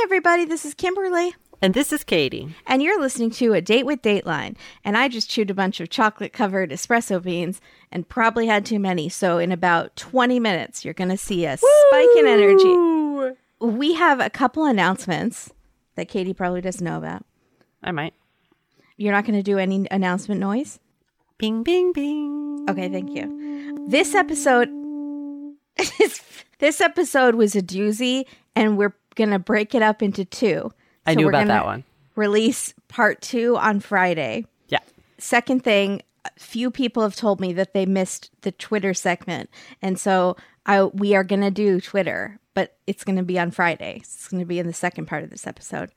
Hi, everybody. This is Kimberly. And this is Katie. And you're listening to A Date with Dateline. And I just chewed a bunch of chocolate covered espresso beans and probably had too many. So, in about 20 minutes, you're going to see a spike in energy. We have a couple announcements that Katie probably doesn't know about. I might. You're not going to do any announcement noise? Bing, bing, bing. Okay, thank you. This episode. this episode was a doozy, and we're going to break it up into two. I So knew we're about that one. Release part two on Friday. Yeah. Second thing, a few people have told me that they missed the Twitter segment, and so I we are going to do Twitter, but it's going to be on Friday. It's going to be in the second part of this episode.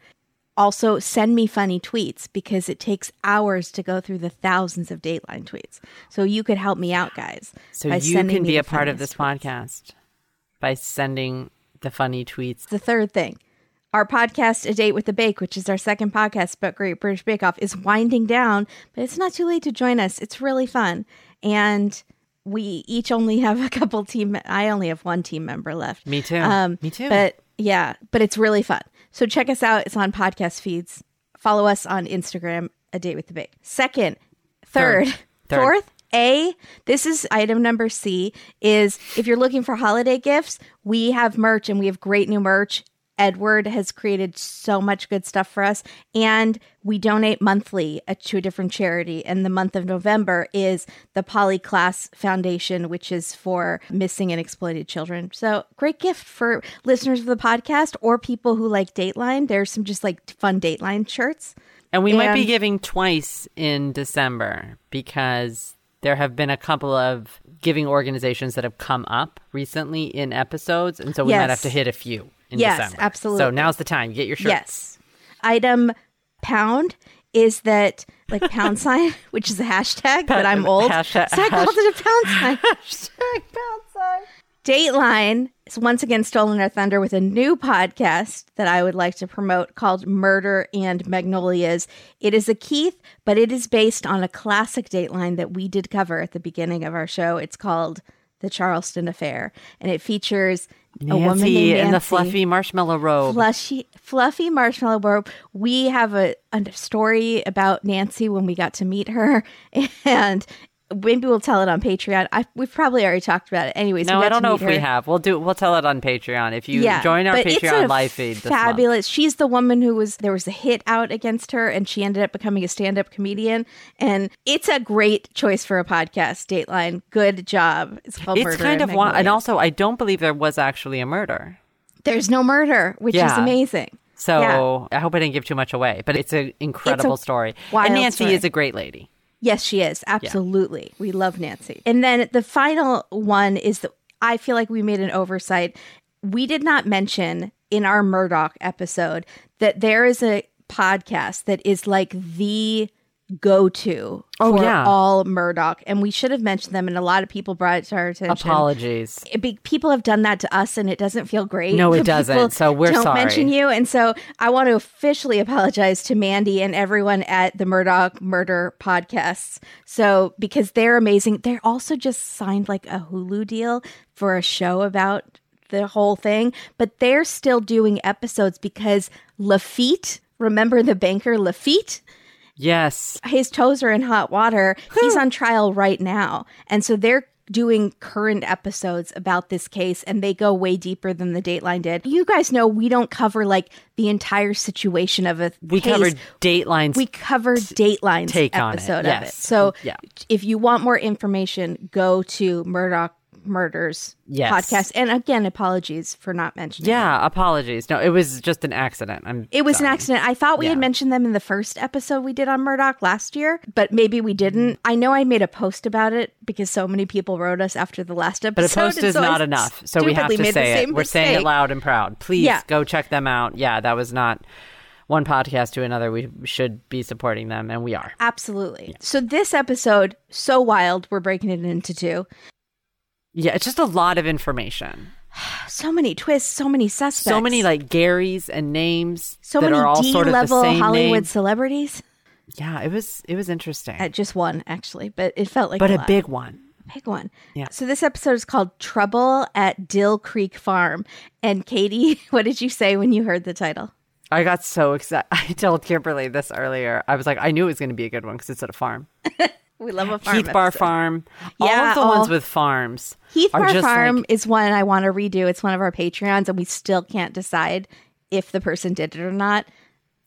Also, send me funny tweets because it takes hours to go through the thousands of Dateline tweets. So you could help me out, guys. So you can me be a part of this tweets. podcast by sending the funny tweets. The third thing, our podcast, A Date with the Bake, which is our second podcast about Great British Bake Off, is winding down, but it's not too late to join us. It's really fun. And we each only have a couple team, I only have one team member left. Me too. Um, Me too. But yeah, but it's really fun. So check us out. It's on podcast feeds. Follow us on Instagram, A Date with the Bake. Second, third, Third. Third. fourth, A, this is item number C, is if you're looking for holiday gifts, we have merch and we have great new merch. Edward has created so much good stuff for us, and we donate monthly uh, to a different charity. And the month of November is the Polly Klaas Foundation, which is for missing and exploited children. So, great gift for listeners of the podcast or people who like Dateline. There's some just like fun Dateline shirts. And we might be giving twice in December because there have been a couple of giving organizations that have come up recently in episodes. And so we might have to hit a few in Yes, December. absolutely. So now's the time. Get your shirts. Yes. Item pound is that like pound sign, which is a hashtag, but I'm old. hashtag- so I called it a pound sign. Hashtag pound sign. Dateline has once again stolen our thunder with a new podcast that I would like to promote called Murder and Magnolias. It is a Keith, but it is based on a classic Dateline that we did cover at the beginning of our show. It's called The Charleston Affair, and it features a woman named Nancy in the fluffy marshmallow robe. flushy, fluffy marshmallow robe. We have a, a story about Nancy when we got to meet her, and maybe we'll tell it on Patreon. I, we've probably already talked about it. Anyways, no, we I don't know if we have. We'll do. We'll tell it on Patreon if you Yeah, join our it's Patreon live feed. Fabulous. She's the woman who was there was a hit out against her, and she ended up becoming a stand-up comedian. And it's a great choice for a podcast. Dateline, good job. It's called It's Murder kind of one, and also I don't believe there was actually a murder. there's no murder, which is amazing. So I hope I didn't give too much away, but it's an incredible story. And Nancy story. is a great lady. Yes, she is. Absolutely. We love Nancy. And then the final one is that I feel like we made an oversight. We did not mention in our Murdaugh episode that there is a podcast that is like the go to Oh, for yeah. all Murdaugh. And we should have mentioned them, and a lot of people brought it to our attention. Apologies. Be- people have done that to us and it doesn't feel great. No, it doesn't. So we're don't sorry. mention you. And so I want to officially apologize to Mandy and everyone at the Murdaugh Murder podcasts. So because they're amazing. They're also just signed like a Hulu deal for a show about the whole thing, but they're still doing episodes because Laffitte, remember the banker Laffitte? Yes. his toes are in hot water. He's on trial right now. And so they're doing current episodes about this case and they go way deeper than the Dateline did. You guys know we don't cover like the entire situation of a We case. covered Dateline's. we covered Dateline's take on it, episode of it. So Yeah. if you want more information, go to Murdaugh Murders Yes. podcast. And again, apologies for not mentioning them. yeah, apologies. No, it was just an accident. I'm It was an accident. I thought we had mentioned them in the first episode we did on Murdaugh last year, but maybe we didn't. I know I made a post about it because so many people wrote us after the last episode. But a post is so not enough. So we have to say it. We're saying it loud and proud. Please Yeah. go check them out. Yeah, that was not one podcast to another. We should be supporting them, and we are. Absolutely. So this episode, so wild, we're breaking it into two. Yeah, it's just a lot of information. So many twists, so many suspects, So many like Garys and names so that many are all D sort of the level same Hollywood name. celebrities. Yeah, it was it was interesting, Uh, just one actually, but it felt like but a, a big one. Big one. Yeah. So this episode is called Trouble at Dill Creek Farm. And Katie, what did you say when you heard the title? I got so excited. I told Kimberly this earlier. I was like, I knew it was going to be a good one because it's at a farm. We love a farm. Heath Bar episode. Farm. all Yeah, of the all- ones oh. with farms. Heath Bar Farm like- is one I want to redo. It's one of our Patreons, and we still can't decide if the person did it or not.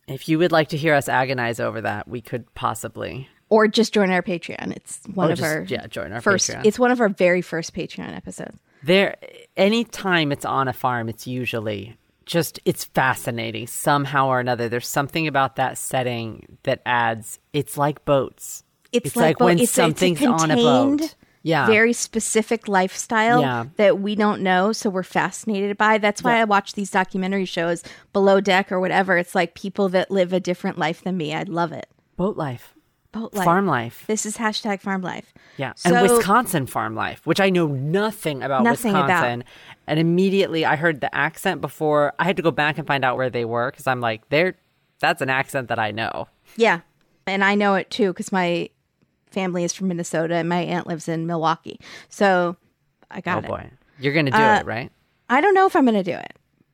if you would like to hear us agonize over that, we could possibly. Or just join our Patreon. It's one Or of just- our yeah, join our first. Patreon. It's one of our very first Patreon episodes. There, anytime it's on a farm, it's usually just it's fascinating somehow or another. There's something about that setting that adds. It's like boats. It's, like, when it's, something's it's a on a boat. Yeah, very specific lifestyle Yeah. that we don't know, so we're fascinated by. That's why Yeah. I watch these documentary shows, Below Deck or whatever. It's like people that live a different life than me. I love it. boat life, Boat life. farm life. This is hashtag farm life. Yeah, So- and Wisconsin farm life, which I know nothing about Nothing about. And immediately I heard the accent before. I had to go back and find out where they were because I'm like, they're that's an accent that I know. Yeah. And I know it too because my family is from Minnesota and my aunt lives in Milwaukee. So I Oh got it. Oh boy, you're gonna do Uh, it, right? I don't know if I'm going to do it.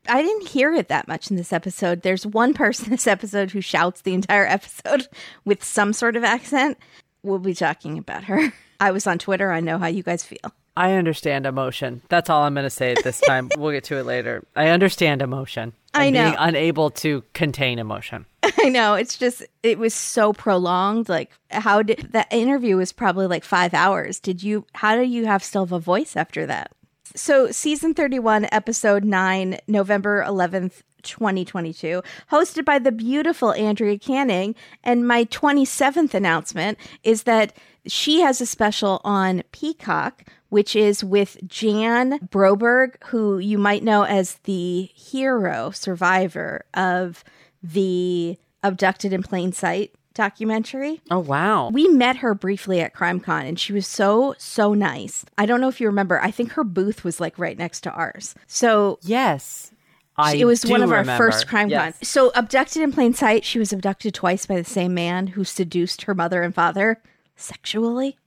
I didn't hear it that much in this episode. There's one person this episode who shouts the entire episode with some sort of accent. We'll be talking about her. I was on Twitter. I know how you guys feel. I understand emotion. That's all I'm going to say at this time. we'll get to it later. I understand emotion. I know. Being unable to contain emotion. I know. It's just, it was so prolonged. Like, how did that interview was probably like five hours. Did you, how do you have still have a voice after that? So, season 31, episode 9, November 11th, 2022, hosted by the beautiful Andrea Canning. And my 27th announcement is that she has a special on Peacock, which is with Jan Broberg, who you might know as the hero survivor of the Abducted in Plain Sight documentary. Oh wow. We met her briefly at CrimeCon and she was so, so nice. I don't know if you remember, I think her booth was like right next to ours. So yes. I it was one of our first crime Yes. cons. So, abducted in plain sight, she was abducted twice by the same man who seduced her mother and father sexually.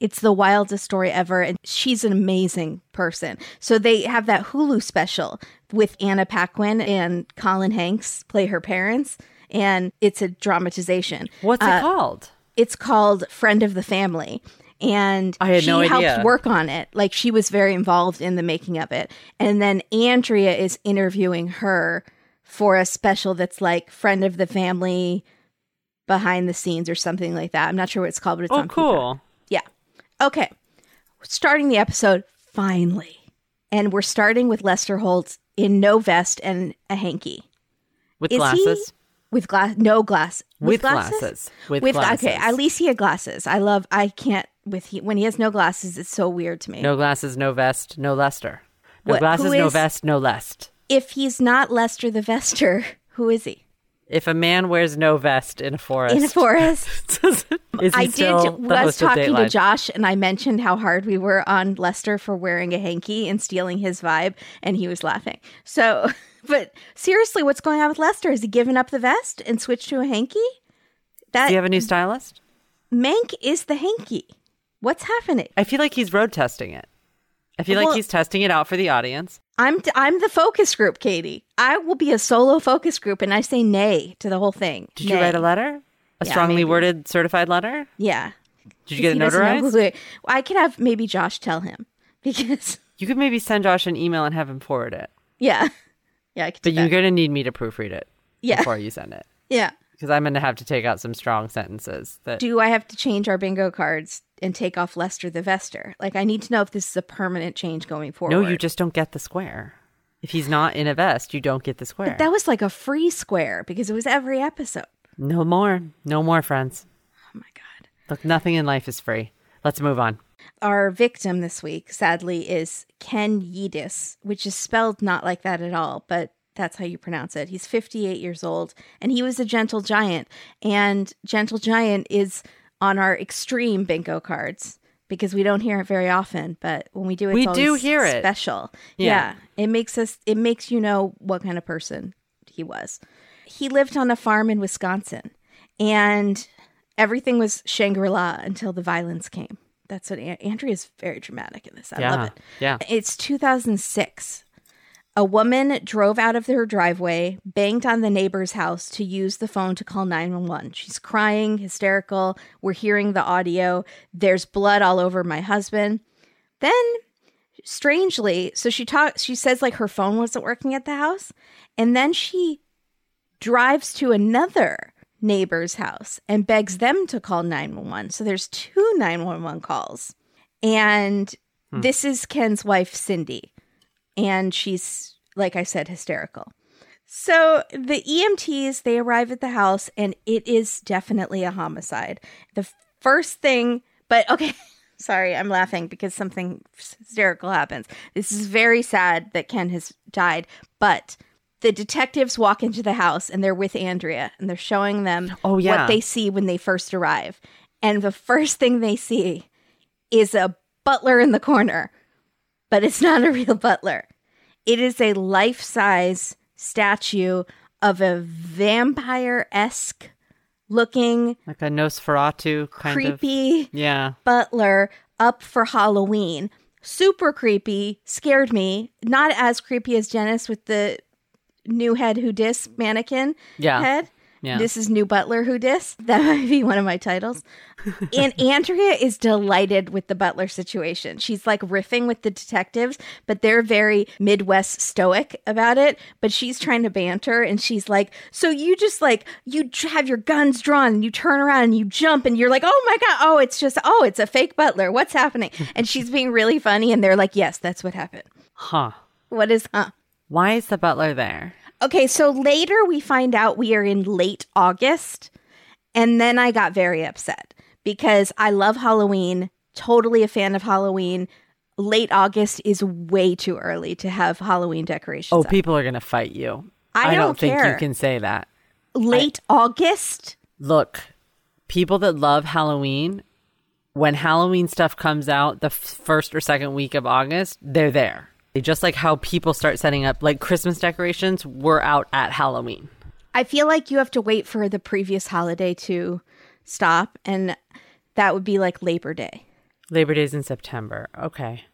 It's the wildest story ever, and she's an amazing person. So they have that Hulu special with Anna Paquin and Colin Hanks play her parents, and it's a dramatization. What's Uh, it called? it's called Friend of the Family. And I had she no helped idea. work on it. Like she was very involved in the making of it. And then Andrea is interviewing her for a special that's like Friend of the Family behind the scenes or something like that. I'm not sure what it's called, but it's Oh, on Peacock. Okay. Starting the episode finally. And we're starting with Lester Holt in no vest and a hanky. With Is glasses. he with glass? No glass. With glasses. With okay. glasses. Okay, at least he had glasses. I love. I can't with he, when he has no glasses. It's so weird to me. No glasses, no vest, no Lester. No What- glasses, who no vest, no lest. If he's not Lester the Vester, who is he? If a man wears no vest in a forest, In a forest. is he I did. Was talking to Josh, and I mentioned how hard we were on Lester for wearing a hanky and stealing his vibe, and he was laughing. So, but seriously, what's going on with Lester? Has he given up the vest and switched to a hanky? That Do you have a new stylist? Mank is the hanky. What's happening? I feel like he's road testing it. I feel Well- like he's testing it out for the audience. I'm I'm the focus group, Katie. I will be a solo focus group, and I say nay to the whole thing. Did you write a letter? A Yeah, strongly maybe. worded certified letter? Yeah. Did you get it He doesn't know notarized? I could have maybe Josh tell him because You could maybe send Josh an email and have him forward it. yeah, yeah, I could do But you're to need me to proofread it Yeah. before you send it. yeah. Because I'm going to have to take out some strong sentences that Do I have to change our bingo cards and take off Lester the Vester? Like, I need to know if this is a permanent change going forward. No, you just don't get the square. If he's not in a vest, you don't get the square. That was like a free square because it was every episode. no more. No more, friends. Oh my god. Look, nothing in life is free. Let's move on. Our victim this week, sadly, is Ken Juedes, which is spelled not like that at all, but that's how you pronounce it. He's 58 years old and he was a gentle giant. And gentle giant is on our extreme bingo cards because we don't hear it very often, but when we do it, We do hear it. special. Yeah. yeah. It makes us, it makes you know what kind of person he was. He lived on a farm in Wisconsin and everything was Shangri La until the violence came. That's what Andrea is very dramatic in this. I Yeah, love it. yeah. It's 2006. A woman drove out of her driveway, banged on the neighbor's house to use the phone to call 911. She's crying, hysterical. We're hearing the audio. There's blood all over my husband. Then strangely, so she talks she says like her phone wasn't working at the house, and then she drives to another neighbor's house and begs them to call 911. So there's two 911 calls. And hmm. this is Ken's wife, Cindy. And she's, like I said, hysterical. So the EMTs, they arrive at the house and it is definitely a homicide. The first thing, but okay, sorry, I'm laughing because something hysterical happens. This is very sad that Ken has died, but the detectives walk into the house and they're with Andrea and they're showing them Oh, yeah. what they see when they first arrive. And the first thing they see is a butler in the corner, but it's not a real butler. It is a life size statue of a vampire esque looking, Like a Nosferatu kind of. creepy Yeah. butler up for Halloween. Super creepy, scared me. Not as creepy as Janice with the new head who dis mannequin Yeah. head. Yeah. This is new butler who dis. That might be one of my titles. and Andrea is delighted with the butler situation. She's like riffing with the detectives, but they're very Midwest stoic about it. But she's trying to banter and she's like, So you just like, you have your guns drawn and you turn around and you jump and you're like, Oh my God. Oh, it's just, oh, it's a fake butler. What's happening? And she's being really funny. And they're like, Yes, that's what happened. Huh. What is, huh? Why is the butler there? Okay, so later we find out we are in late August. And then I got very upset because I love Halloween, totally a fan of Halloween. Late August is way too early to have Halloween decorations. Oh, up. people are going to fight you. I don't think care. you can say that. late August? Look, people that love Halloween, when Halloween stuff comes out the f- first or second week of August, they're there. Just like how people start setting up like Christmas decorations, we're out at Halloween. I feel like you have to wait for the previous holiday to stop, and that would be like Labor Day. Labor Day's in September. Okay.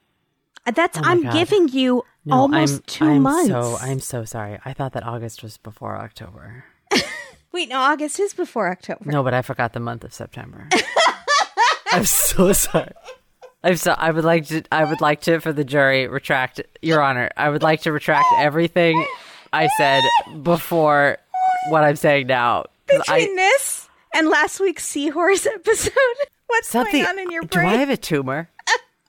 That's Oh I'm God. giving you No, almost I'm, 2 I'm months. So I'm so sorry. I thought that August was before October. Wait, no, August is before October. No, but I forgot the month of September. I'm so sorry. I'm so. I would like to. I would like to, for the jury, retract. Your Honor, I would like to retract everything I said before what I'm saying now. Between I this and last week's seahorse episode, what's something. going on in your brain? do? I have a tumor?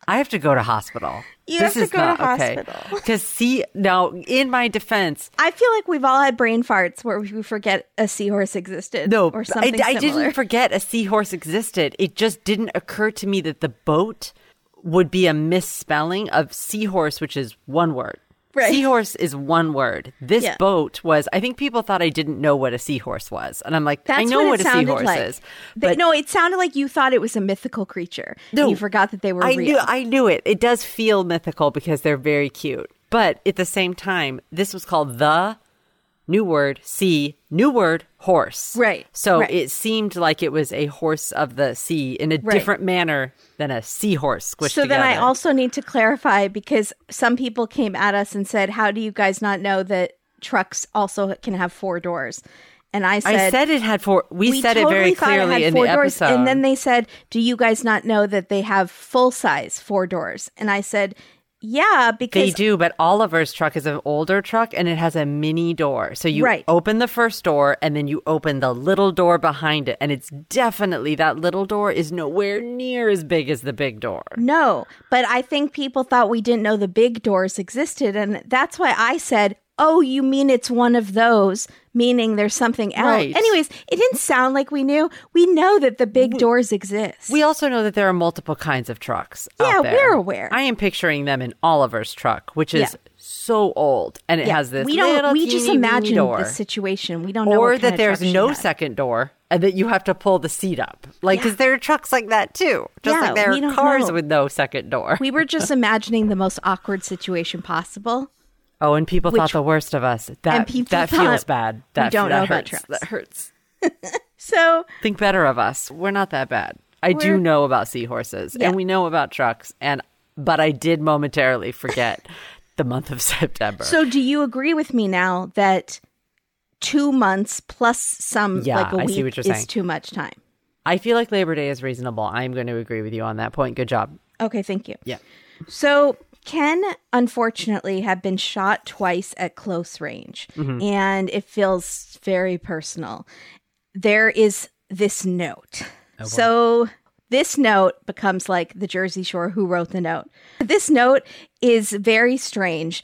I have to go to hospital. You this have to go to not okay. hospital. Because see, now in my defense, I feel like we've all had brain farts where we forget a seahorse existed. No, or I, something I similar. didn't forget a seahorse existed. It just didn't occur to me that the boat would be a misspelling of seahorse, which is one word. Right. Seahorse is one word. This Yeah. boat was. I think people thought I didn't know what a seahorse was, and I'm like, That's I know what, what, a seahorse like. is. But no, it sounded like you thought it was a mythical creature. No. and you forgot that they were I real. knew I knew it. It does feel mythical because they're very cute. But at the same time, this was called the new word sea new word horse. Right, So right. it seemed like it was a horse of the sea in a Right. different manner than a seahorse squished so together. then I also need to clarify because some people came at us and said, "How do you guys not know that trucks also can have four doors?" And I said, I said it had four. We, we said totally it very it clearly had in four the doors. episode. And then they said, "Do you guys not know that they have full size four doors?" And I said, "Yeah, because They do, but Oliver's truck is an older truck and it has a mini door. So you Right. open the first door and then you open the little door behind it. And it's definitely that little door is nowhere near as big as the big door. No, but I think people thought we didn't know the big doors existed. And that's why I said, Oh, you mean it's one of those, meaning there's something else. Right. Anyways, it didn't sound like we knew. We know that the big doors exist. We also know that there are multiple kinds of trucks. Yeah, out there. we're aware. I am picturing them in Oliver's truck, which is Yeah. so old and it Yeah, has this we don't. We just imagine door. the situation. We don't know. or that there's no second door and that you have to pull the seat up. Like, because Yeah. there are trucks like that too. Just Yeah, like there are cars know. with no second door. We were just imagining the most awkward situation possible. Oh, and people thought the worst of us. That people that feels bad. we That don't that know hurts. trucks. That hurts. So Think better of us. We're not that bad. I do know about seahorses Yeah. and we know about trucks and but I did momentarily forget the month of September. So, do you agree with me now that two months plus some Yeah, like a I week see what you're is saying. too much time? I feel like Labor Day is reasonable. I'm going to agree with you on that point. Good job. Okay, thank you. Yeah. So, Ken unfortunately had been shot twice at close range, Mm-hmm. and it feels very personal. There is this note. Oh, so, this note becomes like the Jersey Shore who wrote the note. This note is very strange.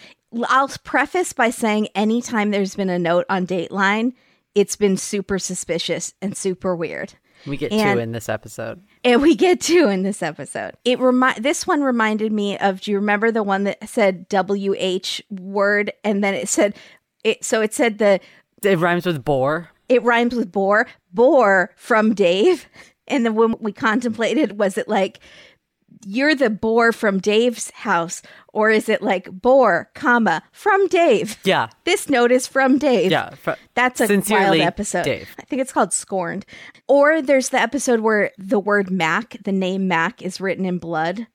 I'll preface by saying anytime there's been a note on Dateline, it's been super suspicious and super weird. We get And- two in this episode. And we get two in this episode. It remi- this one reminded me of do you remember the one that said WH word and then it said it so it said the It rhymes with bore. it rhymes with bore, bore from Dave. And then when we contemplated was it like you're the boar from Dave's house or is it like boar, comma, from Dave? Yeah. This note is from Dave. Yeah. fr- That's a Sincerely, wild episode. Dave. I think it's called Scorned. Or there's the episode where the word Mac, the name Mac, is written in blood.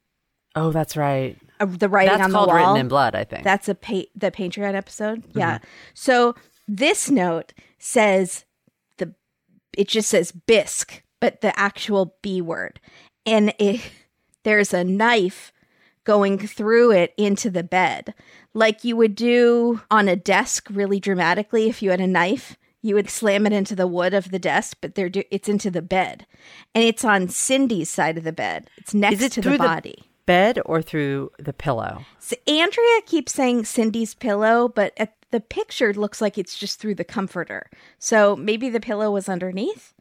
Oh, that's right. Uh, the writing That's on the called wall. Written in Blood, I think. That's a pa- the Patreon episode. Mm-hmm. Yeah. So this note says the it just says bisque, but the actual B word, and it there's a knife going through it into the bed, like you would do on a desk, really dramatically. If you had a knife, you would slam it into the wood of the desk, but they're do- it's into the bed, and it's on Cindy's side of the bed. It's next Is it to through the the- body. Bed or through the pillow? So Andrea keeps saying Cindy's pillow, but at the picture looks like it's just through the comforter. So maybe the pillow was underneath.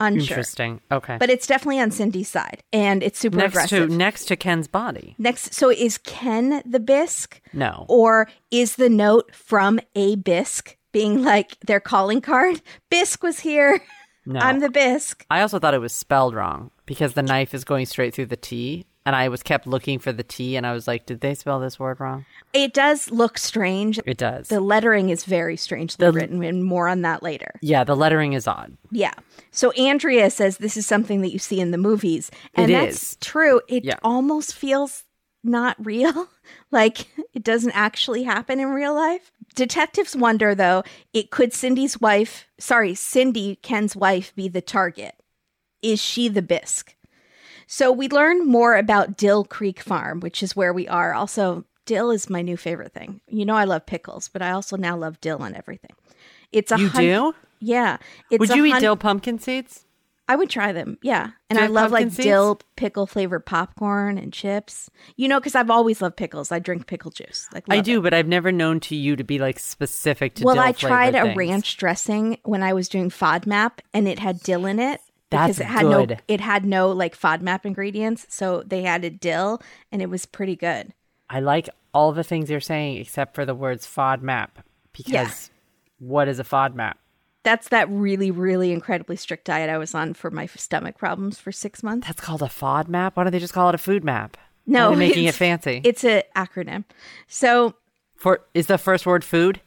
Unsure. Interesting. Okay. But it's definitely on Cindy's side, and it's super next aggressive. to next to Ken's body. Next, so is Ken the bisque, No. or is the note from a bisque being like their calling card? Bisque was here. No. I'm the bisque. I also thought it was spelled wrong because the knife is going straight through the T, and I was kept looking for the T, and I was like, did they spell this word wrong? It does look strange. It does. The lettering is very strangely The- written, and more on that later. yeah, the lettering is odd. Yeah. So Andrea says this is something that you see in the movies. And It that's is. true. It Yeah. almost feels not real. like it doesn't actually happen in real life. Detectives wonder though, it could Cindy's wife, sorry, Cindy, Ken's wife, be the target? Is she the bisque? So we learn more about Dill Creek Farm, which is where we are. Also, dill is my new favorite thing. You know I love pickles, but I also now love dill on everything. It's a You hun- do? Yeah. It's Would you eat dill pumpkin seeds? I would try them. Yeah. And I love like seeds? dill pickle flavored popcorn and chips. You know, because I've always loved pickles. I drink pickle juice. Like I do, it. but I've never known to you to be like specific to Well, dill I tried a things. ranch dressing when I was doing FODMAP and it had dill in it. That's because it had no it had no like FODMAP ingredients. So they added dill and it was pretty good. I like all the things you're saying except for the words FODMAP because Yeah. what is a FODMAP? That's that really, really incredibly strict diet I was on for my stomach problems for six months. That's called a FODMAP? Why don't they just call it a food map? No, making it fancy. It's an acronym. So For is the first word food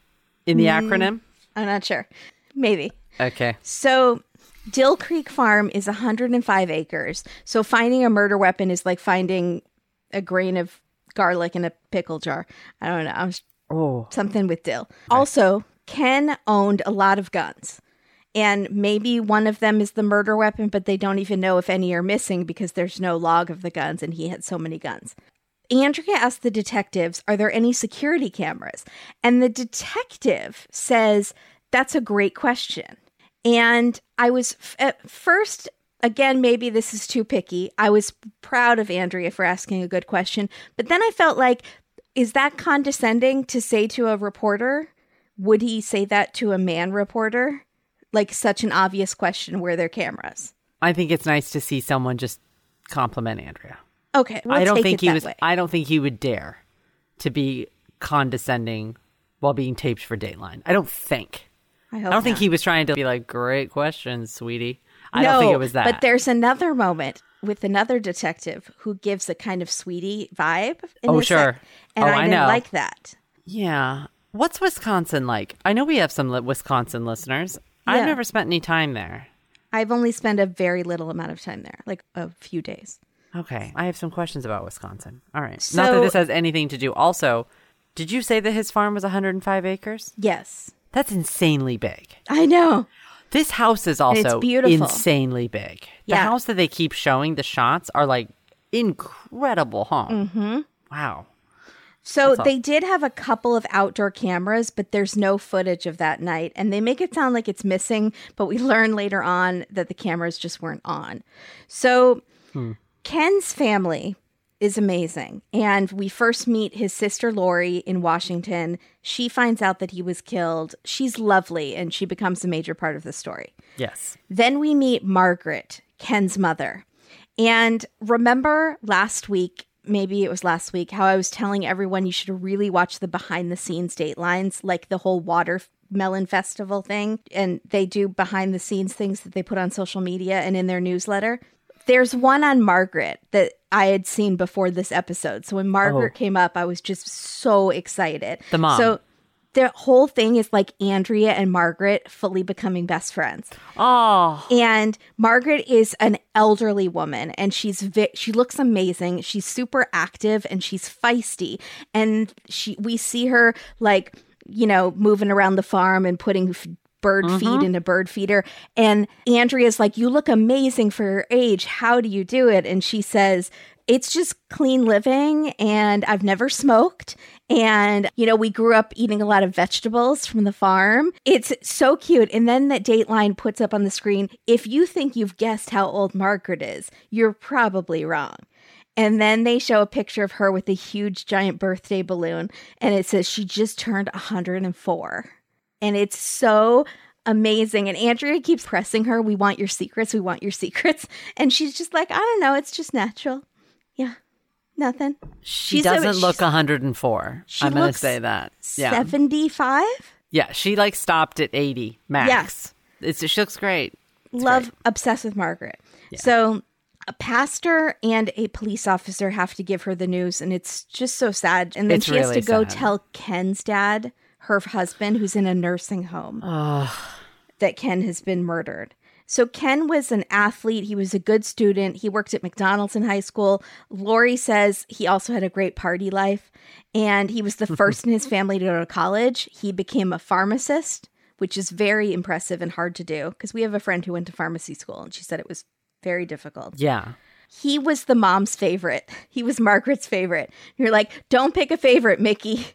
in the Mm. acronym? I'm not sure. Maybe. Okay. So, Dill Creek Farm is 105 acres. So, finding a murder weapon is like finding a grain of garlic in a pickle jar. I don't know. I was Oh, something with dill. Also, Ken owned a lot of guns. And maybe one of them is the murder weapon, but they don't even know if any are missing because there's no log of the guns and he had so many guns. Andrea asked the detectives, Are there any security cameras? And the detective says, That's a great question. And I was f- at first, again, maybe this is too picky. I was proud of Andrea for asking a good question. But then I felt like, is that condescending to say to a reporter? Would he say that to a man reporter? Like such an obvious question where there are cameras. I think it's nice to see someone just compliment Andrea. Okay, we'll I don't think he was way. I don't think he would dare to be condescending while being taped for Dateline. I don't think. I, I don't think he was trying to be like, "Great question, sweetie." I don't think it was that. But there's another moment with another detective who gives a kind of sweetie vibe. Oh, his sec- sure. and Oh, I, I didn't know. like that. Yeah. What's Wisconsin like? I know we have some li- Wisconsin listeners. Yeah. I've never spent any time there. I've only spent a very little amount of time there, like a few days. Okay. I have some questions about Wisconsin. All right. Not So- that this has anything to do. Also, did you say that his farm was 105 acres? Yes. That's insanely big. I know. This house is also beautiful. insanely big. The Yeah. house that they keep showing, the shots are like incredible home. Mm-hmm. Wow. So they did have a couple of outdoor cameras, but there's no footage of that night. And they make it sound like it's missing, but we learn later on that the cameras just weren't on. So Ken's family is amazing. And we first meet his sister Lori in Washington. She finds out that he was killed. She's lovely and she becomes a major part of the story. Yes. Then we meet Margaret, Ken's mother. And remember last week, maybe it was last week, how I was telling everyone you should really watch the behind the scenes datelines, like the whole watermelon festival thing. And they do behind the scenes things that they put on social media and in their newsletter. There's one on Margaret that I had seen before this episode. So when Margaret Oh. came up, I was just so excited. The mom. So the whole thing is like Andrea and Margaret fully becoming best friends. Oh, And Margaret is an elderly woman and she's vi- she looks amazing. She's super active and she's feisty. And she we see her like, you know, moving around the farm and putting f- bird feed mm-hmm. in a bird feeder. And Andrea's like, "You look amazing for your age. How do you do it?" And she says, it's just clean living and I've never smoked. And, you know, we grew up eating a lot of vegetables from the farm. It's so cute. And then that Dateline puts up on the screen if you think you've guessed how old Margaret is, you're probably wrong. And then they show a picture of her with a huge giant birthday balloon. And it says she just turned 104. And it's so amazing. And Andrea keeps pressing her, We want your secrets. We want your secrets. And she's just like, I don't know. It's just natural. Yeah. Nothing. she She's doesn't look she's- 104. She I'm going to say that. Yeah. 75? Yeah, she like stopped at 80 max. Yes. It's she looks great. It's Love, great. obsessed with Margaret. So a pastor and a police officer have to give her the news, and it's just so sad. And then It's she has really to go sad. tell Ken's dad, her husband, who's in a nursing home, that Ken has been murdered. So Ken was an athlete. He was a good student. He worked at McDonald's in high school. Lori says he also had a great party life, and he was the first in his family to go to college. He became a pharmacist, which is very impressive and hard to do because we have a friend who went to pharmacy school, and she said it was very difficult. Yeah. He was the mom's favorite. He was Margaret's favorite. You're like, don't pick a favorite, Mickey.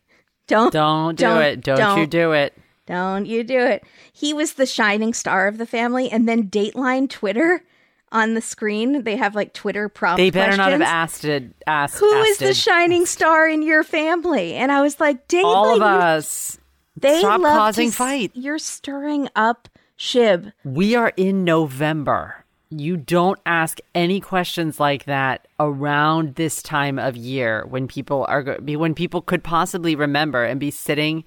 Don't Don't do Don't- it. Don't, you don't. do it. don't you do it. He was the shining star of the family. And then Dateline Twitter on the screen, they have like Twitter prompt. They better not have asked it. Asked. Who is asked the it. shining star in your family? And I was like, Dateline, All of us. they Stop love causing to fight. You're stirring up Shib. We are in November. You don't ask any questions like that around this time of year when people are when people could possibly remember and be sitting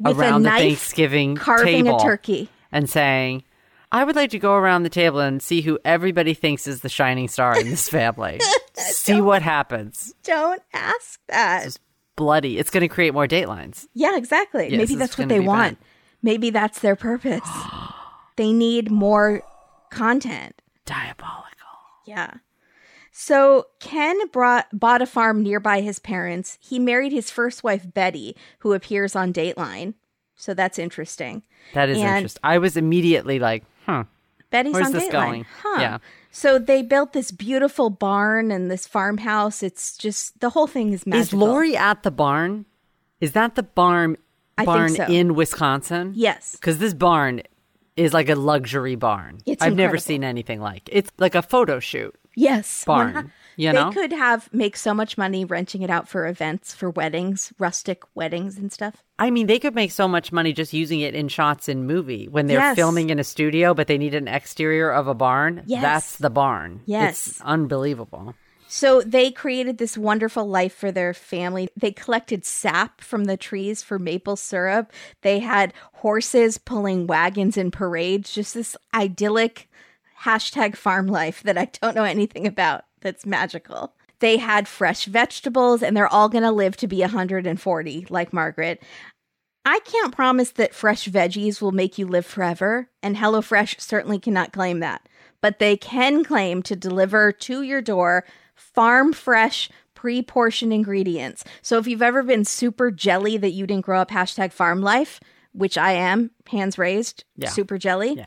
With around the Thanksgiving carving table a turkey. and saying, "I would like to go around the table and see who everybody thinks is the shining star in this family. see what happens." Don't ask that. It's bloody. It's going to create more datelines. Yeah, exactly. Yes, Maybe that's what they want. bad. Maybe that's their purpose. they need more content. Diabolical. Yeah. So Ken brought bought a farm nearby his parents. He married his first wife Betty, who appears on Dateline. So that's interesting. That is And- interesting. I was immediately like, "Hmm." Betty's Where's on this Dateline. going? Huh. Yeah. So they built this beautiful barn and this farmhouse. It's just the whole thing is magical. Is Lori at the barn? Is that the barn I think barn so. in Wisconsin? Yes. Because this barn is like a luxury barn. It's I've never seen anything like. It's like a photo shoot. Yes. Barn, hu- you they could have make so much money renting it out for events, for weddings, rustic weddings and stuff. I mean, they could make so much money just using it in shots in movie when they're Yes. filming in a studio, but they need an exterior of a barn. Yes. That's the barn. Yes. It's unbelievable. So they created this wonderful life for their family. They collected sap from the trees for maple syrup. They had horses pulling wagons in parades, just this idyllic hashtag farm life that I don't know anything about. That's magical. They had fresh vegetables and they're all going to live to be 140, like Margaret. I can't promise that fresh veggies will make you live forever, and HelloFresh certainly cannot claim that. but they can claim to deliver to your door farm fresh pre portioned ingredients. So if you've ever been super jelly that you didn't grow up, hashtag farm life, which I am, hands raised, Yeah. super jelly, Yeah.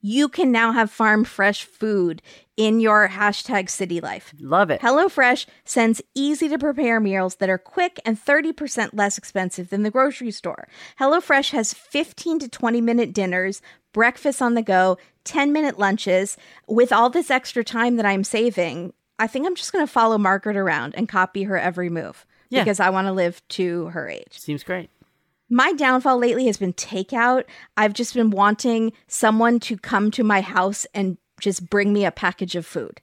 you can now have farm fresh food in your hashtag city life. Love it. HelloFresh sends easy to prepare meals that are quick and 30% less expensive than the grocery store. HelloFresh has 15 to 20 minute dinners, breakfast on the go, 10 minute lunches. With all this extra time that I'm saving, I think I'm just going to follow Margaret around and copy her every move Yeah. because I want to live to her age. Seems great. My downfall lately has been takeout. I've just been wanting someone to come to my house and just bring me a package of food.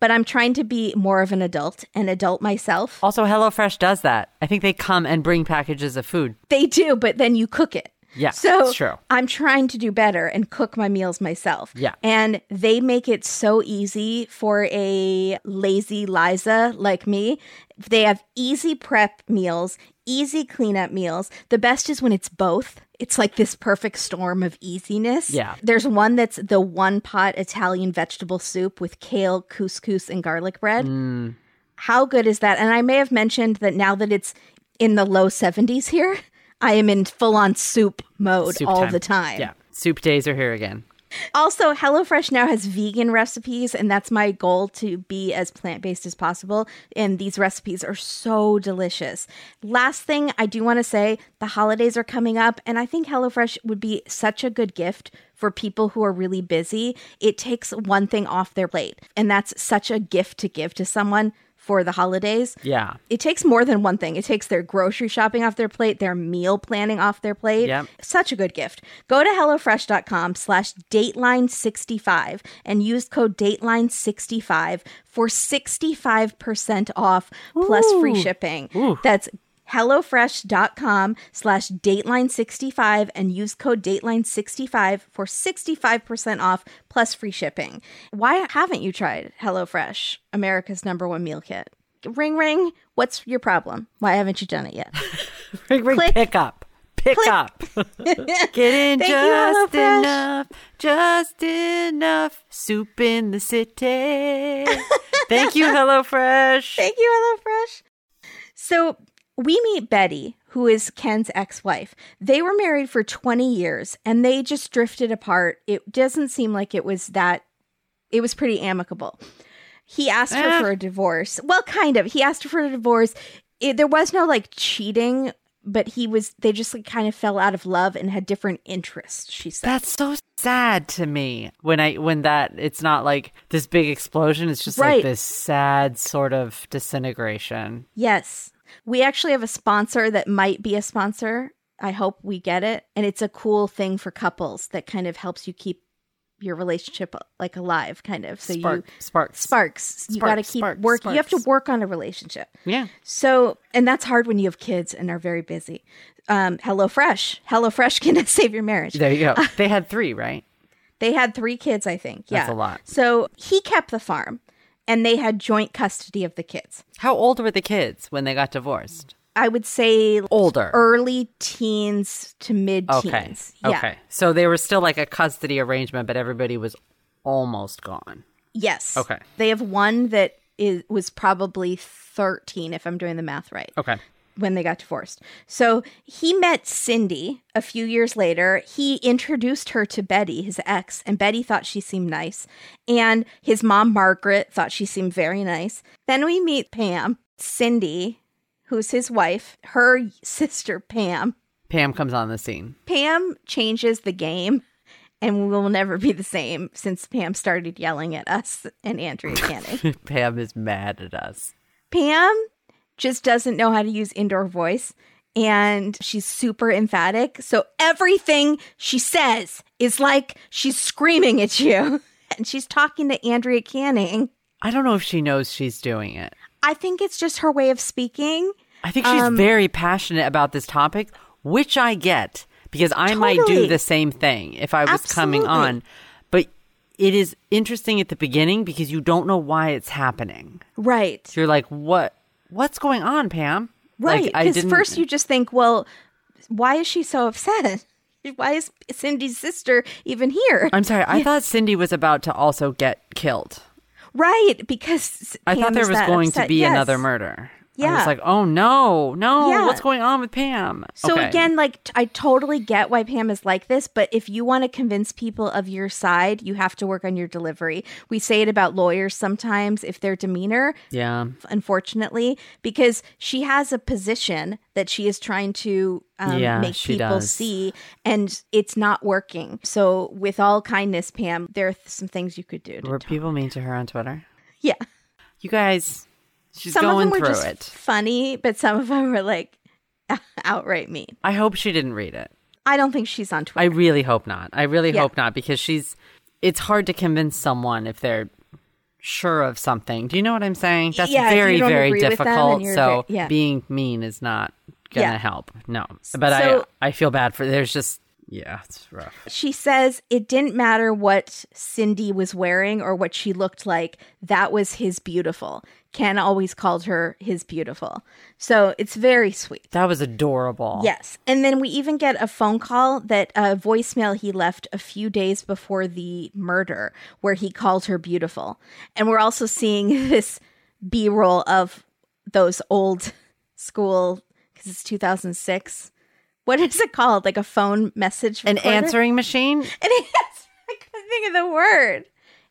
But I'm trying to be more of an adult, an adult myself. Also, HelloFresh does that. I think they come and bring packages of food. They do, but then you cook it. Yeah, So it's true. I'm trying to do better and cook my meals myself. Yeah. And they make it so easy for a lazy Liza like me. They have easy prep meals, easy cleanup meals. The best is when it's both. It's like this perfect storm of easiness. Yeah. There's one that's the one pot Italian vegetable soup with kale, couscous, and garlic bread. Mm. How good is that? And I may have mentioned that now that it's in the low 70s here, I am in full on soup mode Soup all time. the time. Yeah. Soup days are here again. Also, HelloFresh now has vegan recipes, and that's my goal to be as plant based as possible. And these recipes are so delicious. Last thing I do want to say the holidays are coming up, and I think HelloFresh would be such a good gift for people who are really busy. It takes one thing off their plate, and that's such a gift to give to someone for the holidays. Yeah. It takes more than one thing. It takes their grocery shopping off their plate, their meal planning off their plate. Yep. Such a good gift. Go to HelloFresh.com slash Dateline65 and use code Dateline65 for 65% off plus free shipping. That's HelloFresh.com slash Dateline65 and use code Dateline65 for 65% off plus free shipping. Why haven't you tried HelloFresh, America's number one meal kit? Ring, ring. What's your problem? Why haven't you done it yet? Ring, ring, Click. pick up. Pick up. Get in Thank you, just enough. Just enough. Soup in the city. Thank you, HelloFresh. Thank you, HelloFresh. So we meet Betty, who is Ken's ex wife. They were married for 20 years and they just drifted apart. It doesn't seem like it was that, it was pretty amicable. He asked her Eh. for a divorce. Well, kind of. He asked her for a divorce. It, there was no like cheating, but he was, they just like kind of fell out of love and had different interests, she said. That's so sad to me when I when that it's not like this big explosion. It's just Right. like this sad sort of disintegration. Yes. We actually have a sponsor that might be a sponsor. I hope we get it. And it's a cool thing for couples that kind of helps you keep your relationship like alive, kind of. So Spark, you sparks, sparks. you got to Sparks, keep sparks, working. You have to work on a relationship. Yeah, So, and that's hard when you have kids and are very busy. Um, HelloFresh. HelloFresh can save your marriage. there you go. they had three, right? They had three kids, I think. Yeah. That's a lot. So he kept the farm and they had joint custody of the kids. How old were the kids when they got divorced? I would say Older. early teens to mid Okay. teens. Yeah. Okay. So they were still like a custody arrangement, but everybody was almost gone. Yes. Okay. They have one that is was probably 13 if I'm doing the math right. Okay. When they got divorced. So he met Cindy a few years later. He introduced her to Betty, his ex, and Betty thought she seemed nice. And his mom, Margaret, thought she seemed very nice. Then we meet Pam, Cindy, who's his wife, her sister, Pam. Pam comes on the scene. Pam changes the game. And we will never be the same since Pam started yelling at us and Andrea Canning. Pam is mad at us. Pam just doesn't know how to use indoor voice and she's super emphatic. So everything she says is like she's screaming at you. And she's talking to Andrea Canning. I don't know if she knows she's doing it. I think it's just her way of speaking. I think she's Um, very passionate about this topic, which I get because I might do the same thing if I was coming on. But it is interesting at the beginning because you don't know why it's happening. Right. So you're like, what? What's going on, Pam? Right. Because didn't- first you just think, well, why is she so upset? Why is Cindy's sister even here? I'm sorry. I thought Cindy was about to also get killed. Right, because I Pam thought there was that going to be Yes. another murder. I Yeah. was like, oh no, no, Yeah. what's going on with Pam? So Okay. again, like t- I totally get why Pam is like this, but if you want to convince people of your side, you have to work on your delivery. We say it about lawyers sometimes if their demeanor, yeah, unfortunately, because she has a position that she is trying to um, Yeah, make people does. see, and it's not working. So, with all kindness, Pam, there are th- some things you could do. Were people mean to her on Twitter? yeah, You guys, she's some of them were through just it. funny, but some of them were like outright mean. I hope she didn't read it. I don't think she's on Twitter. I really hope not. I really Yeah. hope not because she's. It's hard to convince someone if they're sure of something. Do you know what I'm saying? That's Yeah, very, very with them difficult. So ve- yeah. being mean is not gonna help. No, but So- I I feel bad for. There's just yeah, it's rough. she says it didn't matter what Cindy was wearing or what she looked like. That was his beautiful. Ken always called her his beautiful. So it's very sweet. That was adorable. Yes. And then we even get a phone call that a voicemail he left a few days before the murder where he called her beautiful. And we're also seeing this B roll of those old school, because it's 2006. What is it called? Like a phone message? An answering machine. An answer. I couldn't think of the word.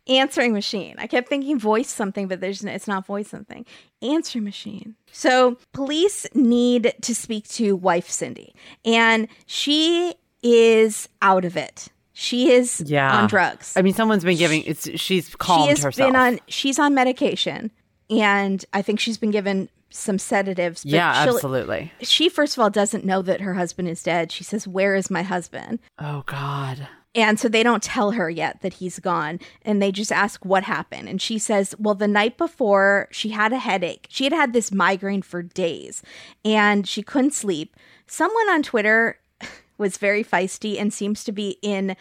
Answering machine. I kept thinking voice something, but there's n- it's not voice something. Answer machine. So police need to speak to wife Cindy, and she is out of it. She is Yeah. on drugs. I mean, someone's been giving. It's she's she has herself. been on. She's on medication, and I think she's been given some sedatives. yeah, absolutely. She first of all doesn't know that her husband is dead. She says, "Where is my husband?" Oh God. And so they don't tell her yet that he's gone. And they just ask what happened. And she says, Well, the night before, she had a headache. She had had this migraine for days and she couldn't sleep. Someone on Twitter was very feisty and seems to be in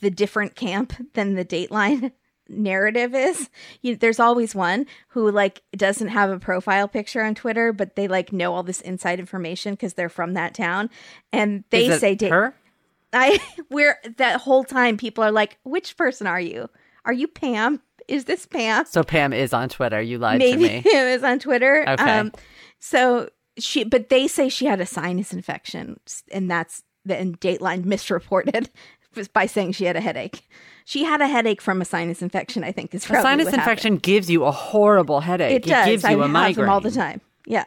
the different camp than the Dateline narrative is. You, there's always one who like doesn't have a profile picture on Twitter, but they like know all this inside information because they're from that town. And they Is say, Da- her. I we're that whole time people are like, which person are you? Are you Pam? Is this Pam? So Pam is on Twitter. You lied Maybe to me. Pam is on Twitter. Um, Okay. so she, but they say she had a sinus infection, and that's the and Dateline misreported by saying she had a headache. She had a headache from a sinus infection. I think is A sinus what happened. infection gives you a horrible headache. It does. gives you I a have migraine all the time. Yeah.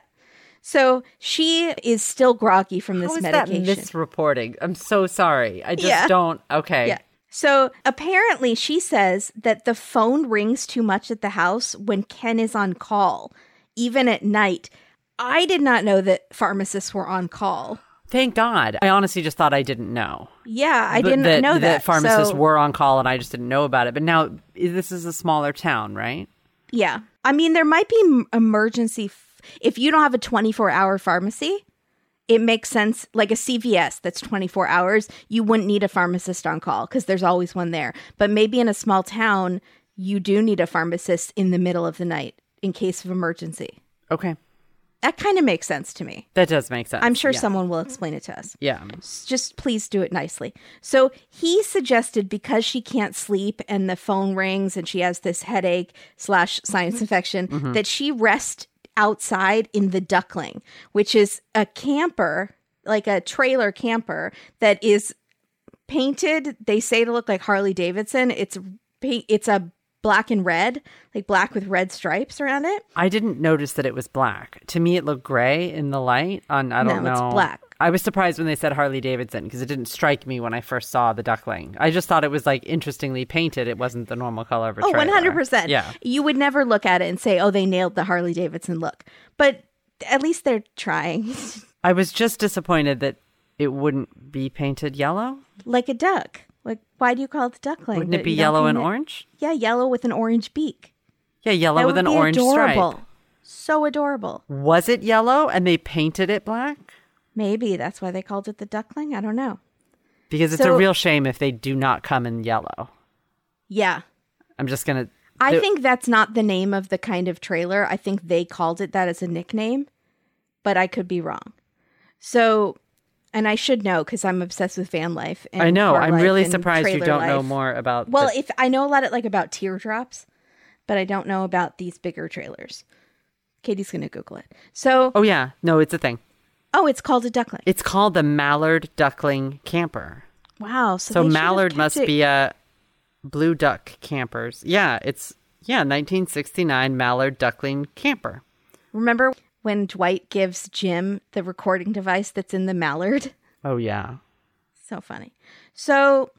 So she is still groggy from this How is that medication. misreporting? I'm so sorry. I just Yeah. don't. Okay. Yeah. So apparently, she says that the phone rings too much at the house when Ken is on call, even at night. I did not know that pharmacists were on call. Thank God. I honestly just thought I didn't know. Yeah, I didn't know that. pharmacists So, were on call and I just didn't know about it. But now this is a smaller town, right? Yeah. I mean, there might be emergency. F- if you don't have a 24 hour pharmacy, it makes sense. Like a CVS that's 24 hours, you wouldn't need a pharmacist on call because there's always one there. But maybe in a small town, you do need a pharmacist in the middle of the night in case of emergency. Okay. That kind of makes sense to me. That does make sense. I'm sure yeah. someone will explain it to us. Yeah. Just please do it nicely. So he suggested because she can't sleep and the phone rings and she has this headache slash sinus infection mm-hmm. that she rest outside in the duckling, which is a camper, like a trailer camper that is painted. They say to look like Harley Davidson. It's it's a black and red, like black with red stripes around it. I didn't notice that it was black. To me, it looked gray in the light. On I don't No, know. it's black. I was surprised when they said Harley Davidson because it didn't strike me when I first saw the duckling. I just thought it was like interestingly painted. It wasn't the normal color of a Oh, trailer. 100%. Yeah. You would never look at it and say, oh, they nailed the Harley Davidson look. But at least they're trying. I was just disappointed that it wouldn't be painted yellow. like a duck. Like, why do you call it the duckling? Wouldn't it be yellow and it- orange? Yeah, yellow with an orange beak. Yeah, yellow That with an orange adorable. stripe. So adorable. Was it yellow and they painted it black? Maybe that's why they called it the duckling. I don't know. Because it's So- a real shame if they do not come in yellow. Yeah. I'm just gonna. I think that's not the name of the kind of trailer. I think they called it that as a nickname, but I could be wrong. So and I should know because I'm obsessed with van life. And I know. I'm really surprised you don't know more about. Well, the- if I know a lot of like about teardrops, but I don't know about these bigger trailers. Katie's gonna Google it. So, oh yeah, no, it's a thing. oh, it's called a duckling. It's called the Mallard Duckling Camper. wow. So, So they should have Mallard must it- be a blue duck campers. Yeah, it's yeah, 1969 Mallard Duckling Camper. Remember when Dwight gives Jim the recording device that's in the Mallard? Oh yeah. So funny. So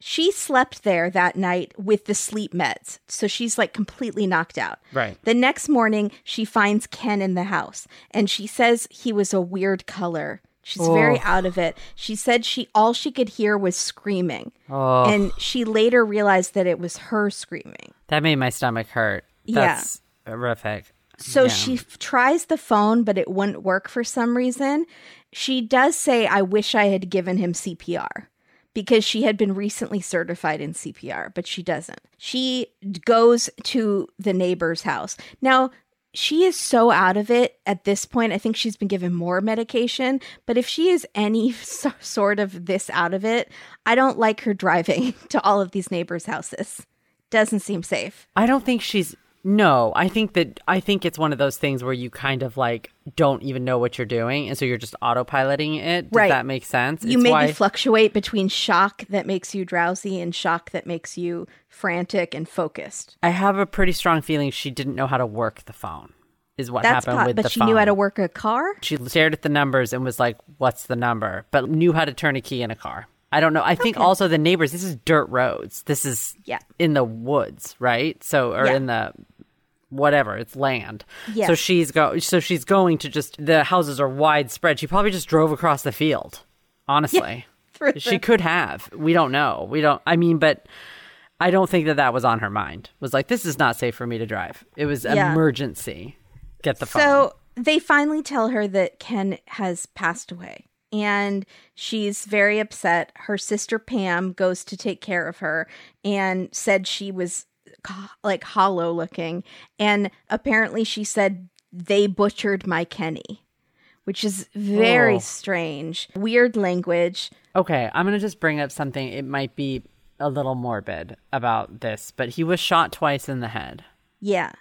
she slept there that night with the sleep meds. So she's like completely knocked out. Right. The next morning, she finds Ken in the house and she says he was a weird color. She's very Oh. out of it. She said she all she could hear was screaming. Oh, And she later realized that it was her screaming. that made my stomach hurt. That's Yeah. Horrific. So Yeah. she f- tries the phone, but it wouldn't work for some reason. She does say, I wish I had given him CPR because she had been recently certified in CPR, but she doesn't. She goes to the neighbor's house. Now, she is so out of it at this point. I think she's been given more medication, but if she is any so- sort of this out of it, I don't like her driving to all of these neighbors' houses. Doesn't seem safe. I don't think she's no, I think that I think it's one of those things where you kind of like don't even know what you're doing and so you're just autopiloting it. Does Right. that make sense? you It's maybe why- fluctuate between shock that makes you drowsy and shock that makes you frantic and focused. I have a pretty strong feeling she didn't know how to work the phone. Is what That's happened po- with but the she phone. knew how to work a car. She stared at the numbers and was like, "What's the number?" But knew how to turn a key in a car. I don't know. I think also the neighbors. This is dirt roads. This is Yeah. in the woods, right? So or Yeah. in the whatever it's land. Yeah. So she's go. So she's going to just the houses are widespread. She probably just drove across the field. Honestly, Through she could have. We don't know. We don't. I mean, but. I don't think that that was on her mind. Was like, this is not safe for me to drive. It was Yeah. emergency. Get the phone. So they finally tell her that Ken has passed away. And she's very upset. Her sister Pam goes to take care of her and said she was like hollow looking. And apparently she said they butchered my Kenny, which is very Oh. strange. Weird language. Okay, I'm going to just bring up something. It might be a little morbid about this, but he was shot twice in the head. Yeah.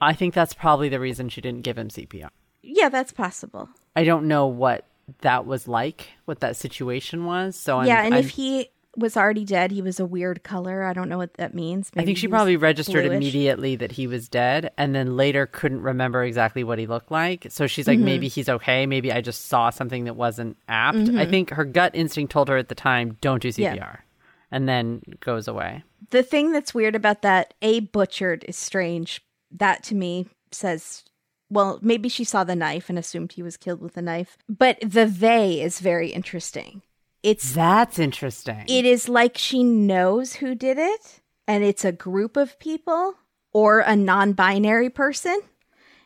I think that's probably the reason she didn't give him CPR. Yeah, that's possible. I don't know what that was like, what that situation was. So I'm, yeah, and I'm- if he was already dead, he was a weird color. I don't know what that means. I think she probably registered bluish. immediately that he was dead and then later couldn't remember exactly what he looked like. So she's like, Mm-hmm. maybe he's okay. Maybe I just saw something that wasn't apt. I think her gut instinct told her at the time, don't do CPR. Mm-hmm. Yeah. And then goes away. The thing that's weird about that, a butchered is strange. That to me says, well, maybe she saw the knife and assumed he was killed with a knife. But the they is very interesting. It's That's interesting. it is like she knows who did it, and it's a group of people or a non-binary person,